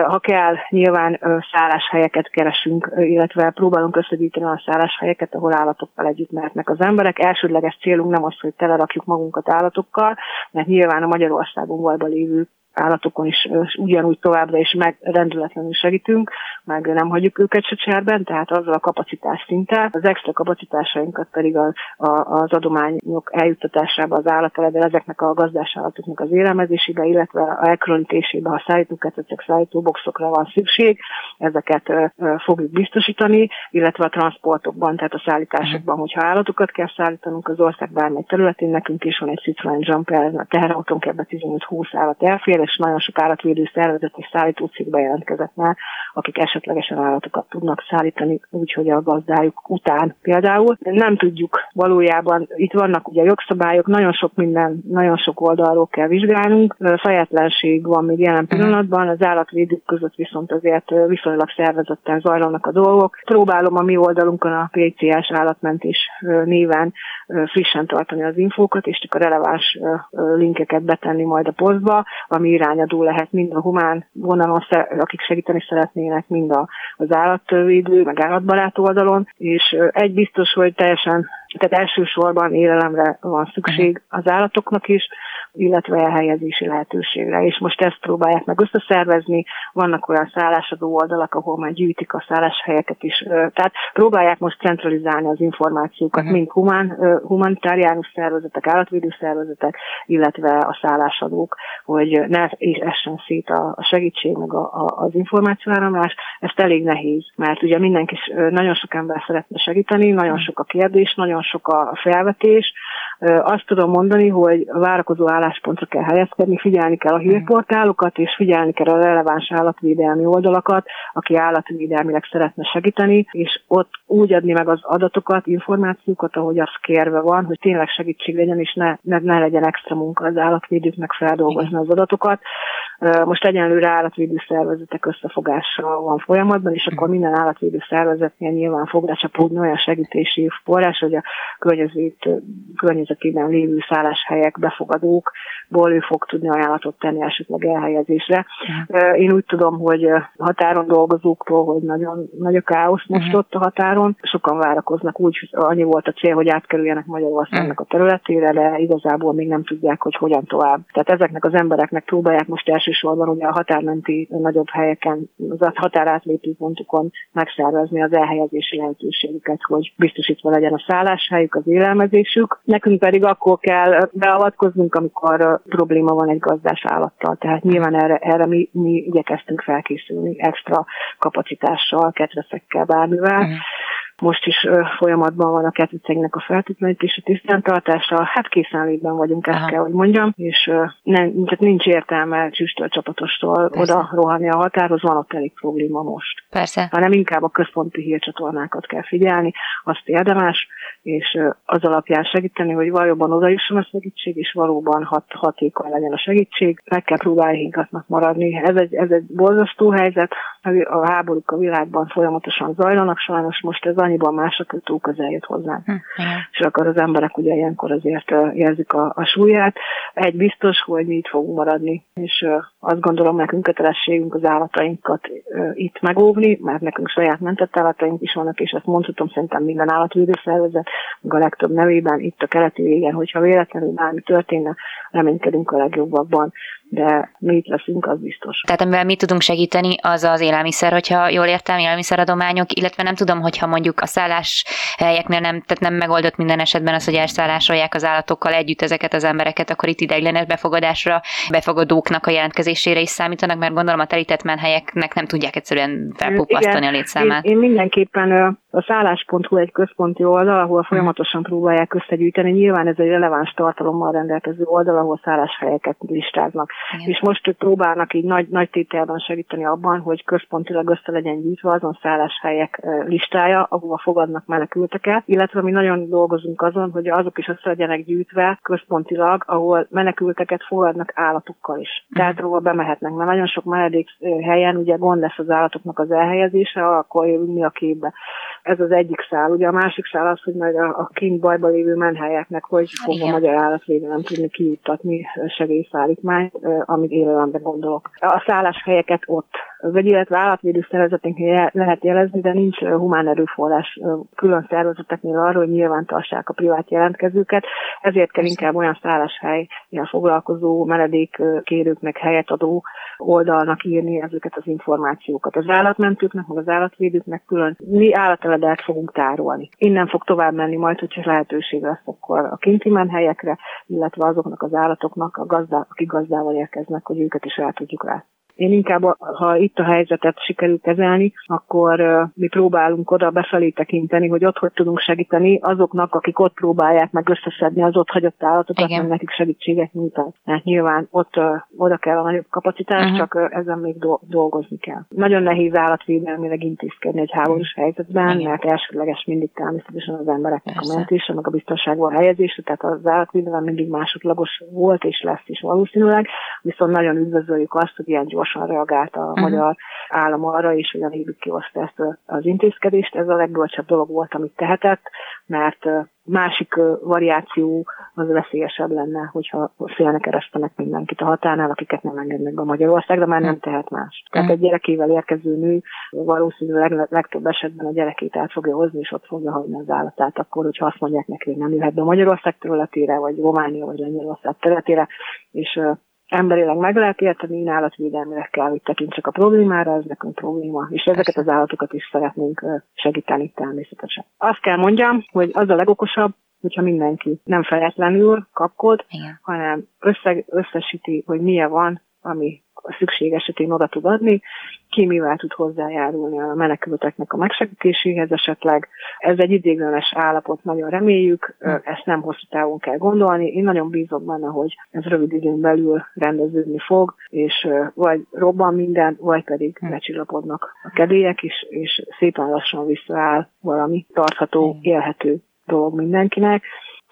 Ha kell, nyilván szálláshelyeket keresünk, illetve próbálunk összegyűjteni a szálláshelyeket, ahol állatokkal együtt mehetnek az emberek. Elsődleges célunk nem az, hogy telerakjuk magunkat állatokkal, mert nyilván a Magyarországon valóban lévő állatokon is ugyanúgy továbbra is megrendületlenül segítünk, meg nem hagyjuk őket se cserben, tehát azzal a kapacitás szinttel. Az extra kapacitásainkat pedig az, az adományok eljuttatásába az állateledel, ezeknek a gazdás állatoknak az élelmezésébe, illetve a elkülönítésébe, ha szállítókat, ezek szállítóboxokra van szükség, ezeket fogjuk biztosítani, illetve a transportokban, tehát a szállításokban, hogyha állatokat kell szállítanunk az ország bármely területén, nekünk is van egy Citroen Jumper, a teherautónk ebben 15-20 állat elfér, és nagyon sok állatvédő szervezet és szállítócég bejelentkezett már, akik esetlegesen állatokat tudnak szállítani, úgyhogy a gazdájuk után például. Nem tudjuk valójában, itt vannak ugye jogszabályok, nagyon sok minden, nagyon sok oldalról kell vizsgálnunk, fejetlenség van még jelen mhm. pillanatban, az állatvédők között viszont azért viszonylag szervezetten zajlanak a dolgok. Próbálom a mi oldalunkon a PCS állatmentés néven frissen tartani az infókat, és csak a releváns linkeket betenni majd a posztba, ami irányadó lehet mind a humán vonalon, akik segíteni szeretnének, mind az állatvédő, meg állatbarát oldalon, és egy biztos, hogy teljesen tehát elsősorban élelemre van szükség az állatoknak is, illetve elhelyezési lehetőségre. És most ezt próbálják meg összeszervezni, vannak olyan szállásadó oldalak, ahol már gyűjtik a szálláshelyeket is. Tehát próbálják most centralizálni az információkat, uh-huh. mind humán, humanitáriánus szervezetek, állatvédő szervezetek, illetve a szállásadók, hogy ne essen szét a, segítség, meg a, a, az információáramlás. Ezt elég nehéz, mert ugye mindenki, nagyon sok ember szeretne segíteni, nagyon sok a kérdés, nagyon nagyon sok a felvetés. Azt tudom mondani, hogy a várakozó álláspontra kell helyezkedni, figyelni kell a hírportálokat, és figyelni kell a releváns állatvédelmi oldalakat, aki állatvédelmileg szeretne segíteni, és ott úgy adni meg az adatokat, információkat, ahogy az kérve van, hogy tényleg segítség legyen, és ne, ne, ne legyen extra munka az állatvédőknek feldolgozni az adatokat. Most egyenlőre állatvédő szervezetek összefogása van folyamatban, és akkor mhm. minden állatvédő szervezetnél nyilván fog lecsapódni olyan segítési forrás, hogy a környezet, környezetében lévő szálláshelyek, befogadókból ő fog tudni ajánlatot tenni esetleg elhelyezésre. Uh-huh. Én úgy tudom, hogy határon dolgozóktól, hogy nagyon nagy a káosz most uh-huh. ott a határon. Sokan várakoznak úgy, hogy annyi volt a cél, hogy átkerüljenek Magyarországnak a területére, de igazából még nem tudják, hogy hogyan tovább. Tehát ezeknek az embereknek próbálják most elsősorban ugye a határmenti nagyobb helyeken, az határátlépő pontokon megszervezni az elhelyezési lehetőségüket, hogy biztosítva legyen a szállás, lakáshelyük, az élelmezésük. Nekünk pedig akkor kell beavatkoznunk, amikor probléma van egy gazdás állattal. Tehát nyilván erre, erre mi, mi igyekeztünk felkészülni extra kapacitással, ketreszekkel, bármivel. Uh-huh. Most is folyamatban van a kettőcegnek a feltétlenítése, tisztántartása. Hát készenlétben vagyunk, ezt Aha. kell, hogy mondjam, és nem, tehát nincs értelme csüstől csapatostól Persze. oda rohanni a határhoz, van ott elég probléma most. Persze. Hanem inkább a központi hírcsatornákat kell figyelni, azt érdemes, és az alapján segíteni, hogy valóban oda jusson a segítség, és valóban hat, hatékony legyen a segítség. Meg kell próbálni higgadnak maradni. Ez egy, ez egy borzasztó helyzet, a háborúk a világban folyamatosan zajlanak, sajnos most ez annyiban mások, hogy túl közel jött hozzánk. Hm, és akkor az emberek ugye ilyenkor azért érzik a, a súlyát. Egy biztos, hogy mi itt fogunk maradni, és azt gondolom nekünk kötelességünk az állatainkat itt megóvni, mert nekünk saját mentett állataink is vannak, és ezt mondhatom szerintem minden állatvédőszervezet, a legtöbb nevében itt a keleti végen, hogyha véletlenül bármi történne, reménykedünk a legjobbakban, de mi itt leszünk, az biztos. Tehát amivel mi tudunk segíteni, az az élelmiszer, hogyha jól értem, élelmiszeradományok, illetve nem tudom, hogyha mondjuk a szállás helyeknél nem, tehát nem megoldott minden esetben az, hogy elszállásolják az állatokkal együtt ezeket az embereket, akkor itt ideiglenes befogadásra, befogadóknak a jelentkezésére is számítanak, mert gondolom a telített menhelyeknek nem tudják egyszerűen felpuppasztani a létszámát. Én, én mindenképpen a szállás.hu egy központi oldal, ahol folyamatosan próbálják összegyűjteni. Nyilván ez egy releváns tartalommal rendelkező oldal, ahol szálláshelyeket listáznak. Igen. És most próbálnak így nagy, nagy tételben segíteni abban, hogy központilag össze legyen gyűjtve azon szálláshelyek listája, ahova fogadnak menekülteket, illetve mi nagyon dolgozunk azon, hogy azok is össze legyenek gyűjtve központilag, ahol menekülteket fogadnak állatokkal is. Mhm. Tehát róla bemehetnek, mert nagyon sok menedék helyen ugye gond lesz az állatoknak az elhelyezése, akkor jövünk mi a képbe. Ez az egyik szál. Ugye a másik szál az, hogy majd a, a kint bajba lévő menhelyeknek, hogy fog a magyar állatvédelem tudni kijuttatni segélyszállítmányt, amit élelembe gondolok. A szálláshelyeket ott vagy illetve állatvédő szervezeteknél lehet jelezni, de nincs humán erőforrás külön szervezeteknél arra, hogy nyilván tartsák a privát jelentkezőket, ezért kell inkább olyan szálláshelyjel foglalkozó menedékkérőknek helyet adó oldalnak írni ezeket az információkat. Az állatmentőknek, meg az állatvédőknek külön mi állateledet fogunk tárolni. Innen fog tovább menni majd, hogyha lehetőség lesz akkor a kinti menhelyekre, illetve azoknak az állatoknak, a gazdá, akik gazdával érkeznek, hogy őket is el tudjuk látni. Én inkább, ha itt a helyzetet sikerül kezelni, akkor mi próbálunk oda befelé tekinteni, hogy ott hogy tudunk segíteni azoknak, akik ott próbálják meg összeszedni az ott hagyott állatokat, meg nekik segítséget nyújtani. Tehát nyilván ott oda kell a nagyobb kapacitás, uh-huh. csak ezen még dolgozni kell. Nagyon nehéz állatvédelmileg intézkedni egy háborús helyzetben, Igen. mert elsődleges mindig természetesen az embereknek Persze. a mentése, meg a biztonságban a helyezése, tehát az állatvédelem mindig másodlagos volt és lesz is valószínűleg, viszont nagyon üdvözöljük azt, hogy ilyen gyors gyorsan reagált a uh-huh. magyar állam arra, és olyan évig kihozta ezt az intézkedést. Ez a legbölcsebb dolog volt, amit tehetett, mert másik variáció az veszélyesebb lenne, hogyha félnek eresztenek mindenkit a határnál, akiket nem engednek be Magyarország, de már nem tehet más. Tehát egy gyerekével érkező nő valószínűleg legtöbb esetben a gyerekét át fogja hozni, és ott fogja hagyni az állatát, akkor, hogyha azt mondják neki, hogy nem jöhet be Magyarország területére, vagy Románia, vagy Lengyelország területére, és emberileg meg lehet érteni, én állatvédelmileg kell, hogy tekintsek a problémára, ez nekünk probléma, és ezeket az állatokat is szeretnénk segíteni természetesen. Azt kell mondjam, hogy az a legokosabb, hogyha mindenki nem fejetlenül kapkod, Igen. hanem össze, összesíti, hogy milyen van, ami a szükség esetén oda tud adni, ki mivel tud hozzájárulni a menekülteknek a megsegítéséhez esetleg. Ez egy idéglenes állapot, nagyon reméljük, hm. ezt nem hosszú távon kell gondolni. Én nagyon bízom benne, hogy ez rövid időn belül rendeződni fog, és vagy robban minden, vagy pedig hm. lecsillapodnak a kedélyek is, és szépen lassan visszaáll valami tartható, élhető dolog mindenkinek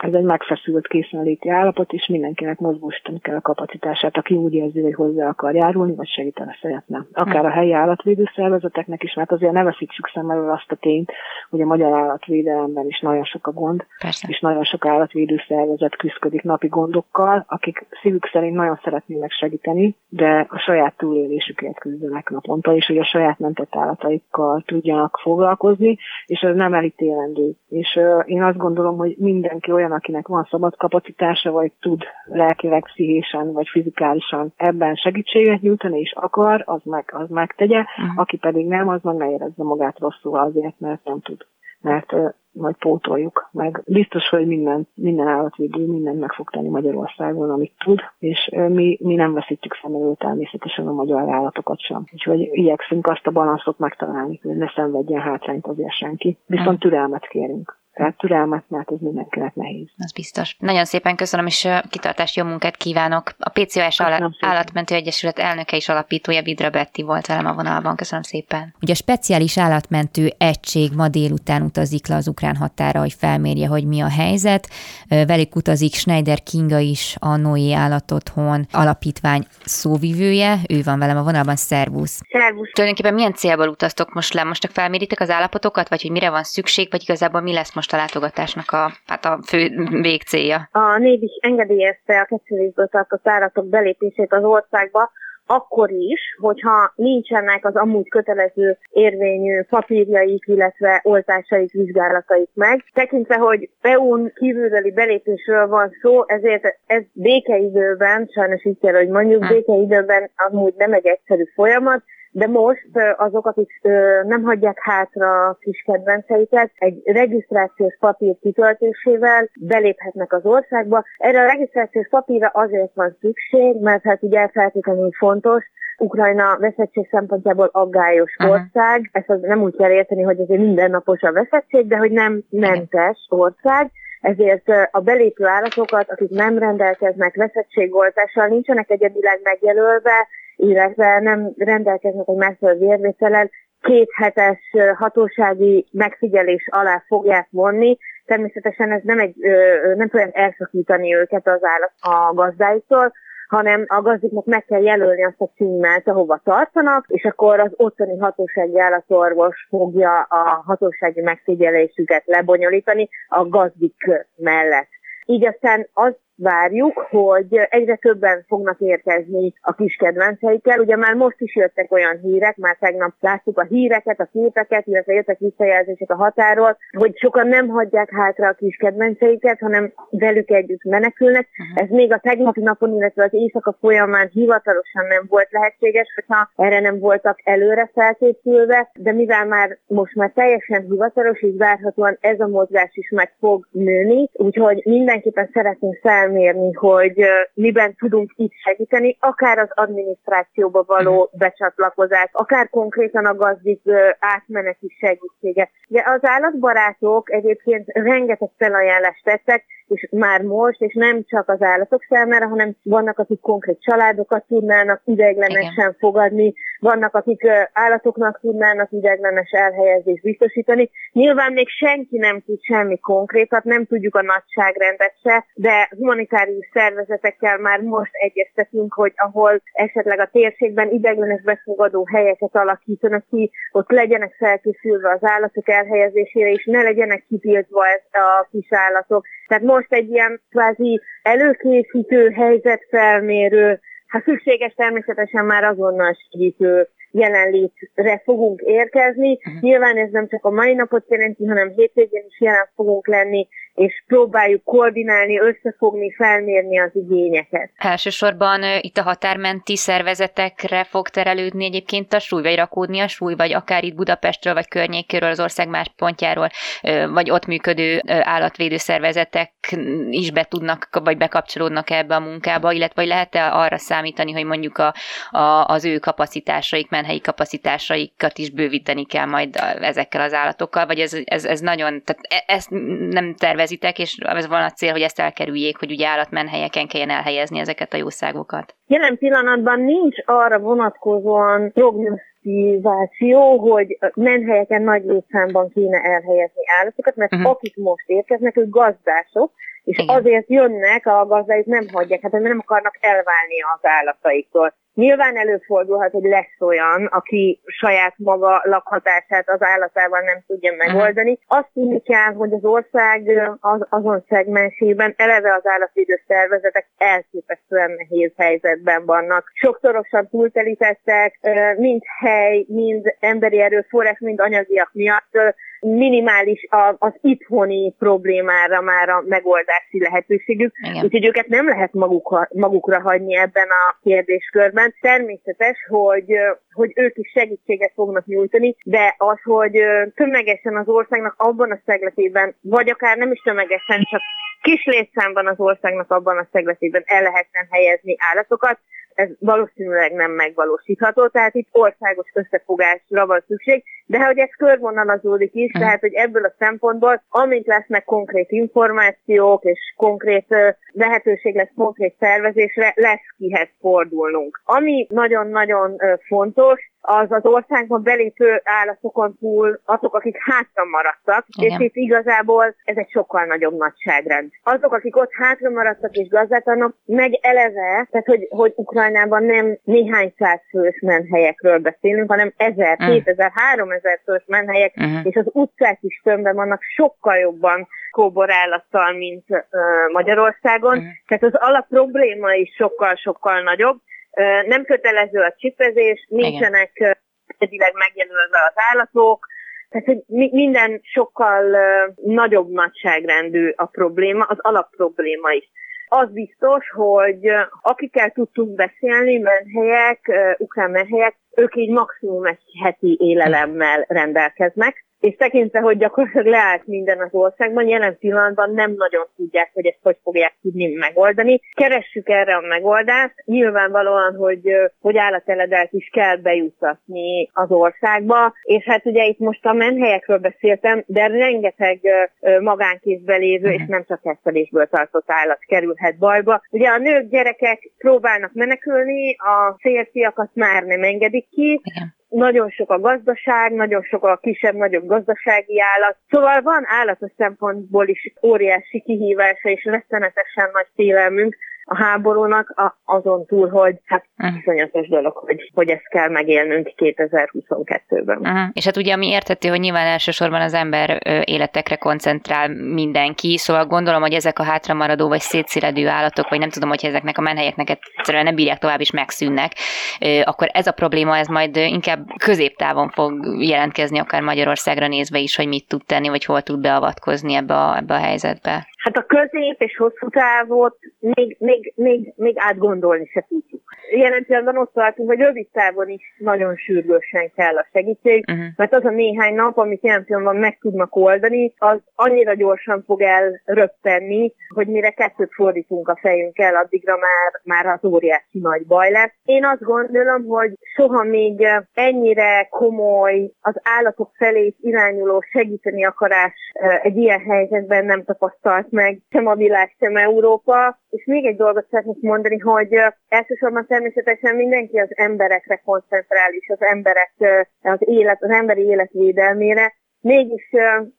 ez egy megfeszült készenléti állapot, és mindenkinek mozgósítani kell a kapacitását, aki úgy érzi, hogy hozzá akar járulni, vagy segíteni szeretne. Akár a helyi állatvédő szervezeteknek is, mert azért ne veszítsük szem elől azt a tényt, hogy a magyar állatvédelemben is nagyon sok a gond, Persze. és nagyon sok állatvédő szervezet küzdik napi gondokkal, akik szívük szerint nagyon szeretnének segíteni, de a saját túlélésükért küzdenek naponta, és hogy a saját mentett állataikkal tudjanak foglalkozni, és ez nem elítélendő. És uh, én azt gondolom, hogy mindenki olyan olyan, akinek van szabad kapacitása, vagy tud lelkileg, pszichésen, vagy fizikálisan ebben segítséget nyújtani, és akar, az, meg, az megtegye, uh-huh. aki pedig nem, az meg ne érezze magát rosszul azért, mert nem tud. Mert majd pótoljuk meg. Biztos, hogy minden, minden állatvédő mindent meg fog tenni Magyarországon, amit tud, és mi, mi nem veszítjük szem elől természetesen a magyar állatokat sem. Úgyhogy igyekszünk azt a balanszot megtalálni, hogy ne szenvedjen hátrányt azért senki. Viszont türelmet kérünk. Tehát türelmet, mert ez mindenkinek nehéz. Az biztos. Nagyon szépen köszönöm, és kitartást, jó munkát kívánok. A PCOS Állatmentő Egyesület elnöke és alapítója Vidra Betti volt velem a vonalban. Köszönöm szépen. Ugye a speciális állatmentő egység ma délután utazik le az ukrán határa, hogy felmérje, hogy mi a helyzet. Velük utazik Schneider Kinga is, a Noé Állatotthon alapítvány szóvivője. Ő van velem a vonalban. Szervusz. Szervusz. Tulajdonképpen milyen célból utaztok most le? Most csak felméritek az állapotokat, vagy hogy mire van szükség, vagy igazából mi lesz most most a látogatásnak a, hát a fő végcélja? A név is engedélyezte a kecsővészből tartott állatok belépését az országba, akkor is, hogyha nincsenek az amúgy kötelező érvényű papírjaik, illetve oltásaik, vizsgálataik meg. Tekintve, hogy EU-n kívülbeli belépésről van szó, ezért ez békeidőben, sajnos így kell, hogy mondjuk, hm. békeidőben amúgy nem egy egyszerű folyamat, de most azok, akik nem hagyják hátra kis kedvenceiket, egy regisztrációs papír kitöltésével beléphetnek az országba. Erre a regisztrációs papírra azért van szükség, mert hát ugye feltétlenül fontos, Ukrajna veszettség szempontjából aggályos uh-huh. ország. Ezt az nem úgy kell érteni, hogy azért mindennapos a veszettség, de hogy nem mentes ország ezért a belépő állatokat, akik nem rendelkeznek veszettségoltással, nincsenek egyedileg megjelölve, illetve nem rendelkeznek egy megfelelő vérvétellel, két hetes hatósági megfigyelés alá fogják vonni. Természetesen ez nem, egy, nem tudják elszakítani őket az állat a gazdáitól, hanem a gazdiknak meg kell jelölni azt a címet, ahova tartanak, és akkor az otthoni hatósági állatorvos fogja a hatósági megfigyelésüket lebonyolítani a gazdik mellett. Így aztán az várjuk, hogy egyre többen fognak érkezni a kis kedvenceikkel. Ugye már most is jöttek olyan hírek, már tegnap láttuk a híreket, a képeket, illetve jöttek visszajelzések a határól, hogy sokan nem hagyják hátra a kis kedvenceiket, hanem velük együtt menekülnek. Uh-huh. Ez még a tegnapi napon, illetve az éjszaka folyamán hivatalosan nem volt lehetséges, hogyha erre nem voltak előre felkészülve, de mivel már most már teljesen hivatalos, így várhatóan ez a mozgás is meg fog nőni, úgyhogy mindenképpen szeretnénk fel felmérni, hogy miben tudunk itt segíteni, akár az adminisztrációba való mhm. becsatlakozás, akár konkrétan a gazdik átmeneti segítsége. De az állatbarátok egyébként rengeteg felajánlást tettek, és már most, és nem csak az állatok számára, hanem vannak, akik konkrét családokat tudnának ideiglenesen Igen. fogadni, vannak, akik állatoknak tudnának ideiglenes elhelyezést biztosítani. Nyilván még senki nem tud semmi konkrétat, nem tudjuk a nagyságrendet se, de humanitárius szervezetekkel már most egyeztetünk, hogy ahol esetleg a térségben ideiglenes befogadó helyeket alakítanak ki, ott legyenek felkészülve az állatok elhelyezésére, és ne legyenek kitiltva a kis állatok. Tehát most egy ilyen kvázi előkészítő, helyzetfelmérő, hát szükséges természetesen már azonnal segítő jelenlétre fogunk érkezni. Uh-huh. Nyilván ez nem csak a mai napot jelenti, hanem hétvégén is jelen fogunk lenni, és próbáljuk koordinálni, összefogni, felmérni az igényeket. Elsősorban itt a határmenti szervezetekre fog terelődni egyébként a súly, vagy rakódni a súly, vagy akár itt Budapestről, vagy környékéről, az ország más pontjáról, vagy ott működő állatvédő szervezetek is be tudnak, vagy bekapcsolódnak ebbe a munkába, illetve lehet-e arra számítani, hogy mondjuk a, a, az ő kapacitásaik, menhelyi kapacitásaikat is bővíteni kell majd ezekkel az állatokkal, vagy ez, ez, ez nagyon, tehát e, ezt nem tervez tervezitek, és ez van a cél, hogy ezt elkerüljék, hogy ugye állatmenhelyeken kelljen elhelyezni ezeket a jószágokat? Jelen pillanatban nincs arra vonatkozóan prognosztizáció, hogy menhelyeken nagy létszámban kéne elhelyezni állatokat, mert uh-huh. akik most érkeznek, ők gazdások, és Igen. azért jönnek, a gazdáik nem hagyják, hát nem akarnak elválni az állataiktól. Nyilván előfordulhat, hogy lesz olyan, aki saját maga lakhatását az állatával nem tudja megoldani. Azt tudni kell, hogy az ország az, azon szegmensében eleve az állatvédő szervezetek elképesztően nehéz helyzetben vannak. Sokszorosan túltelítettek, mind hely, mind emberi erőforrás, mind anyagiak miatt minimális az itthoni problémára már a megoldási lehetőségük, Igen. úgyhogy őket nem lehet maguk, magukra hagyni ebben a kérdéskörben. Természetes, hogy, hogy ők is segítséget fognak nyújtani, de az, hogy tömegesen az országnak abban a szegletében, vagy akár nem is tömegesen, csak kis létszámban az országnak abban a szegletében el lehetne helyezni állatokat, ez valószínűleg nem megvalósítható, tehát itt országos összefogásra van szükség, de hogy ez körvonalazódik is, tehát hogy ebből a szempontból, amint lesznek konkrét információk és konkrét lehetőség lesz konkrét szervezésre, lesz kihez fordulnunk. Ami nagyon-nagyon fontos, az az országban belépő állatokon túl azok, akik hátra maradtak, Igen. és itt igazából ez egy sokkal nagyobb nagyságrend. Azok, akik ott hátra maradtak és gazdátlanok, meg eleve, tehát hogy, hogy Ukrajnában nem néhány száz fős menhelyekről beszélünk, hanem ezer, mm. kétezer, háromezer fős menhelyek, uh-huh. és az utcák is tömbben vannak sokkal jobban kóborállattal, mint uh, Magyarországon. Uh-huh. Tehát az alap probléma is sokkal-sokkal nagyobb, Nem kötelező a csipezés, nincsenek egyedileg megjelölve az állatok, tehát, hogy minden sokkal nagyobb nagyságrendű a probléma, az alapprobléma is. Az biztos, hogy akikkel tudtunk beszélni, menhelyek, ukrán menhelyek, ők így maximum egy heti élelemmel rendelkeznek, és tekintve, hogy gyakorlatilag leállt minden az országban, jelen pillanatban nem nagyon tudják, hogy ezt hogy fogják tudni megoldani. Keressük erre a megoldást. Nyilvánvalóan, hogy, hogy állateledelt is kell bejutatni az országba, és hát ugye itt most a menhelyekről beszéltem, de rengeteg magánkézben lévő, és nem csak esztelésből tartott állat kerülhet bajba. Ugye a nők, gyerekek próbálnak menekülni, a férfiakat már nem engedik ki, Igen nagyon sok a gazdaság, nagyon sok a kisebb-nagyobb gazdasági állat. Szóval van állatos szempontból is óriási kihívása és rettenetesen nagy félelmünk, a háborúnak, a, azon túl, hogy hát iszonyatos dolog, hogy, hogy ezt kell megélnünk 2022-ben. Uh-huh. És hát ugye, ami érthető, hogy nyilván elsősorban az ember életekre koncentrál mindenki, szóval gondolom, hogy ezek a hátramaradó vagy szétszéledő állatok, vagy nem tudom, hogy ezeknek a menhelyeknek egyszerűen nem bírják tovább is megszűnnek, akkor ez a probléma, ez majd inkább középtávon fog jelentkezni, akár Magyarországra nézve is, hogy mit tud tenni, vagy hol tud beavatkozni ebbe a, ebbe a helyzetbe. Hát a közép és hosszú távot még, még, még, még átgondolni se tudjuk. Jelen pillanatban ott tartunk, hogy rövid távon is nagyon sürgősen kell a segítség, uh-huh. mert az a néhány nap, amit jelen pillanatban meg tudnak oldani, az annyira gyorsan fog elröppenni, hogy mire kettőt fordítunk a fejünkkel, addigra már, már az óriási nagy baj lesz. Én azt gondolom, hogy soha még ennyire komoly az állatok felé irányuló segíteni akarás eh, egy ilyen helyzetben nem tapasztalt meg sem a világ, sem Európa. És még egy dolgot szeretnék mondani, hogy elsősorban természetesen mindenki az emberekre koncentrál, és az emberek, az élet, az emberi élet védelmére. Mégis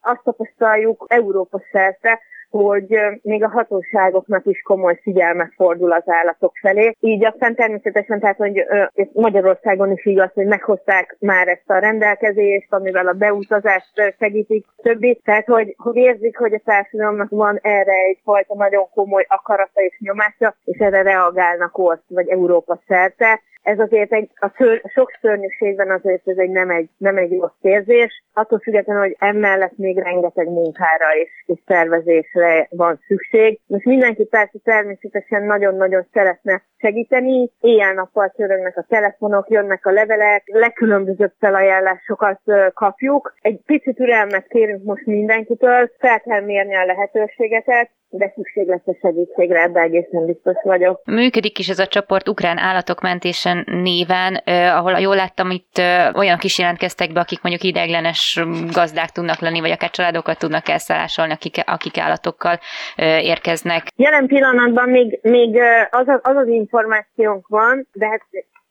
azt tapasztaljuk Európa szerte, hogy még a hatóságoknak is komoly figyelme fordul az állatok felé. Így aztán természetesen, tehát, hogy Magyarországon is igaz, hogy meghozták már ezt a rendelkezést, amivel a beutazást segítik, többi. Tehát, hogy, hogy érzik, hogy a társadalomnak van erre egyfajta nagyon komoly akarata és nyomása, és erre reagálnak ott, vagy Európa szerte ez azért egy, a ször, sok szörnyűségben azért ez egy nem, egy nem egy rossz érzés, attól függetlenül, hogy emellett még rengeteg munkára és, és szervezésre van szükség. Most mindenki persze természetesen nagyon-nagyon szeretne segíteni, éjjel-nappal törögnek a telefonok, jönnek a levelek, legkülönbözőbb felajánlásokat kapjuk. Egy picit türelmet kérünk most mindenkitől, fel kell mérni a lehetőségeket, de szükség lesz a segítségre, ebben egészen biztos vagyok. Működik is ez a csoport Ukrán Állatok Mentésen néven, eh, ahol jól láttam, itt eh, olyanok is jelentkeztek be, akik mondjuk ideiglenes gazdák tudnak lenni, vagy akár családokat tudnak elszállásolni, akik, akik állatokkal eh, érkeznek. Jelen pillanatban még, még az, az, az az információnk van, de hát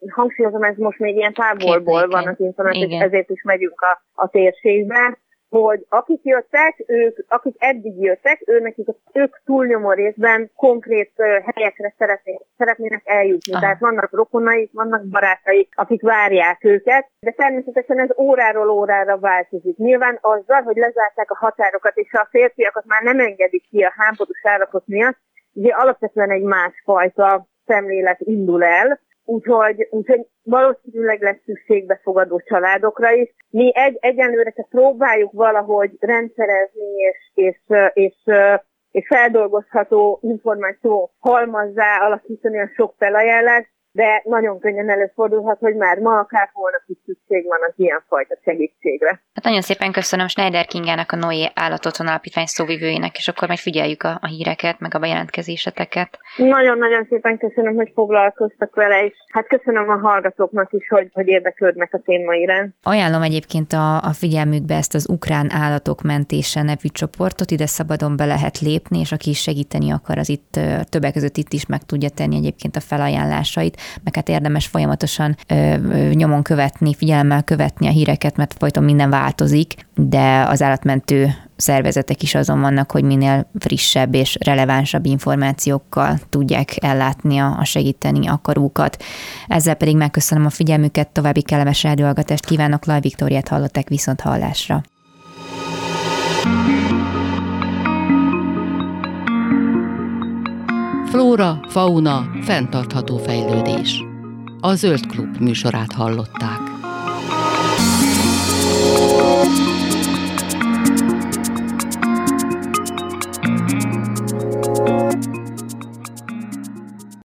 hangsúlyozom, ez most még ilyen távolból van az információ, ezért is megyünk a, a térségbe hogy akik jöttek, ők, akik eddig jöttek, ő nekik, ők túlnyomó részben konkrét helyekre szeretnének, szeretnének eljutni. Aha. Tehát vannak rokonaik, vannak barátaik, akik várják őket, de természetesen ez óráról órára változik. Nyilván azzal, hogy lezárták a határokat, és a férfiakat már nem engedik ki a háborús állapot miatt, ugye alapvetően egy másfajta szemlélet indul el, úgyhogy, úgyhogy valószínűleg lesz szükség befogadó családokra is. Mi egy, egyenlőre csak próbáljuk valahogy rendszerezni és, és, és, és feldolgozható információ halmazzá alakítani a sok felajánlást, de nagyon könnyen előfordulhat, hogy már ma, akár holnap is szükség van az ilyenfajta segítségre. Hát nagyon szépen köszönöm Schneider Kingának, a Noé Állatotthon Alapítvány szóvivőjének, és akkor majd figyeljük a, a híreket, meg a bejelentkezéseteket. Nagyon-nagyon szépen köszönöm, hogy foglalkoztak vele, és hát köszönöm a hallgatóknak is, hogy, hogy érdeklődnek a téma iránt. Ajánlom egyébként a, a figyelmükbe ezt az Ukrán Állatok Mentése nevű csoportot, ide szabadon be lehet lépni, és aki segíteni akar, az itt többek között itt is meg tudja tenni egyébként a felajánlásait meg hát érdemes folyamatosan ö, ö, nyomon követni, figyelemmel követni a híreket, mert folyton minden változik, de az állatmentő szervezetek is azon vannak, hogy minél frissebb és relevánsabb információkkal tudják ellátni a segíteni akarókat. Ezzel pedig megköszönöm a figyelmüket, további kellemes rádióhallgatást kívánok, Laj Viktóriát hallották viszont hallásra. Flóra, fauna, fenntartható fejlődés. A Zöld Klub műsorát hallották.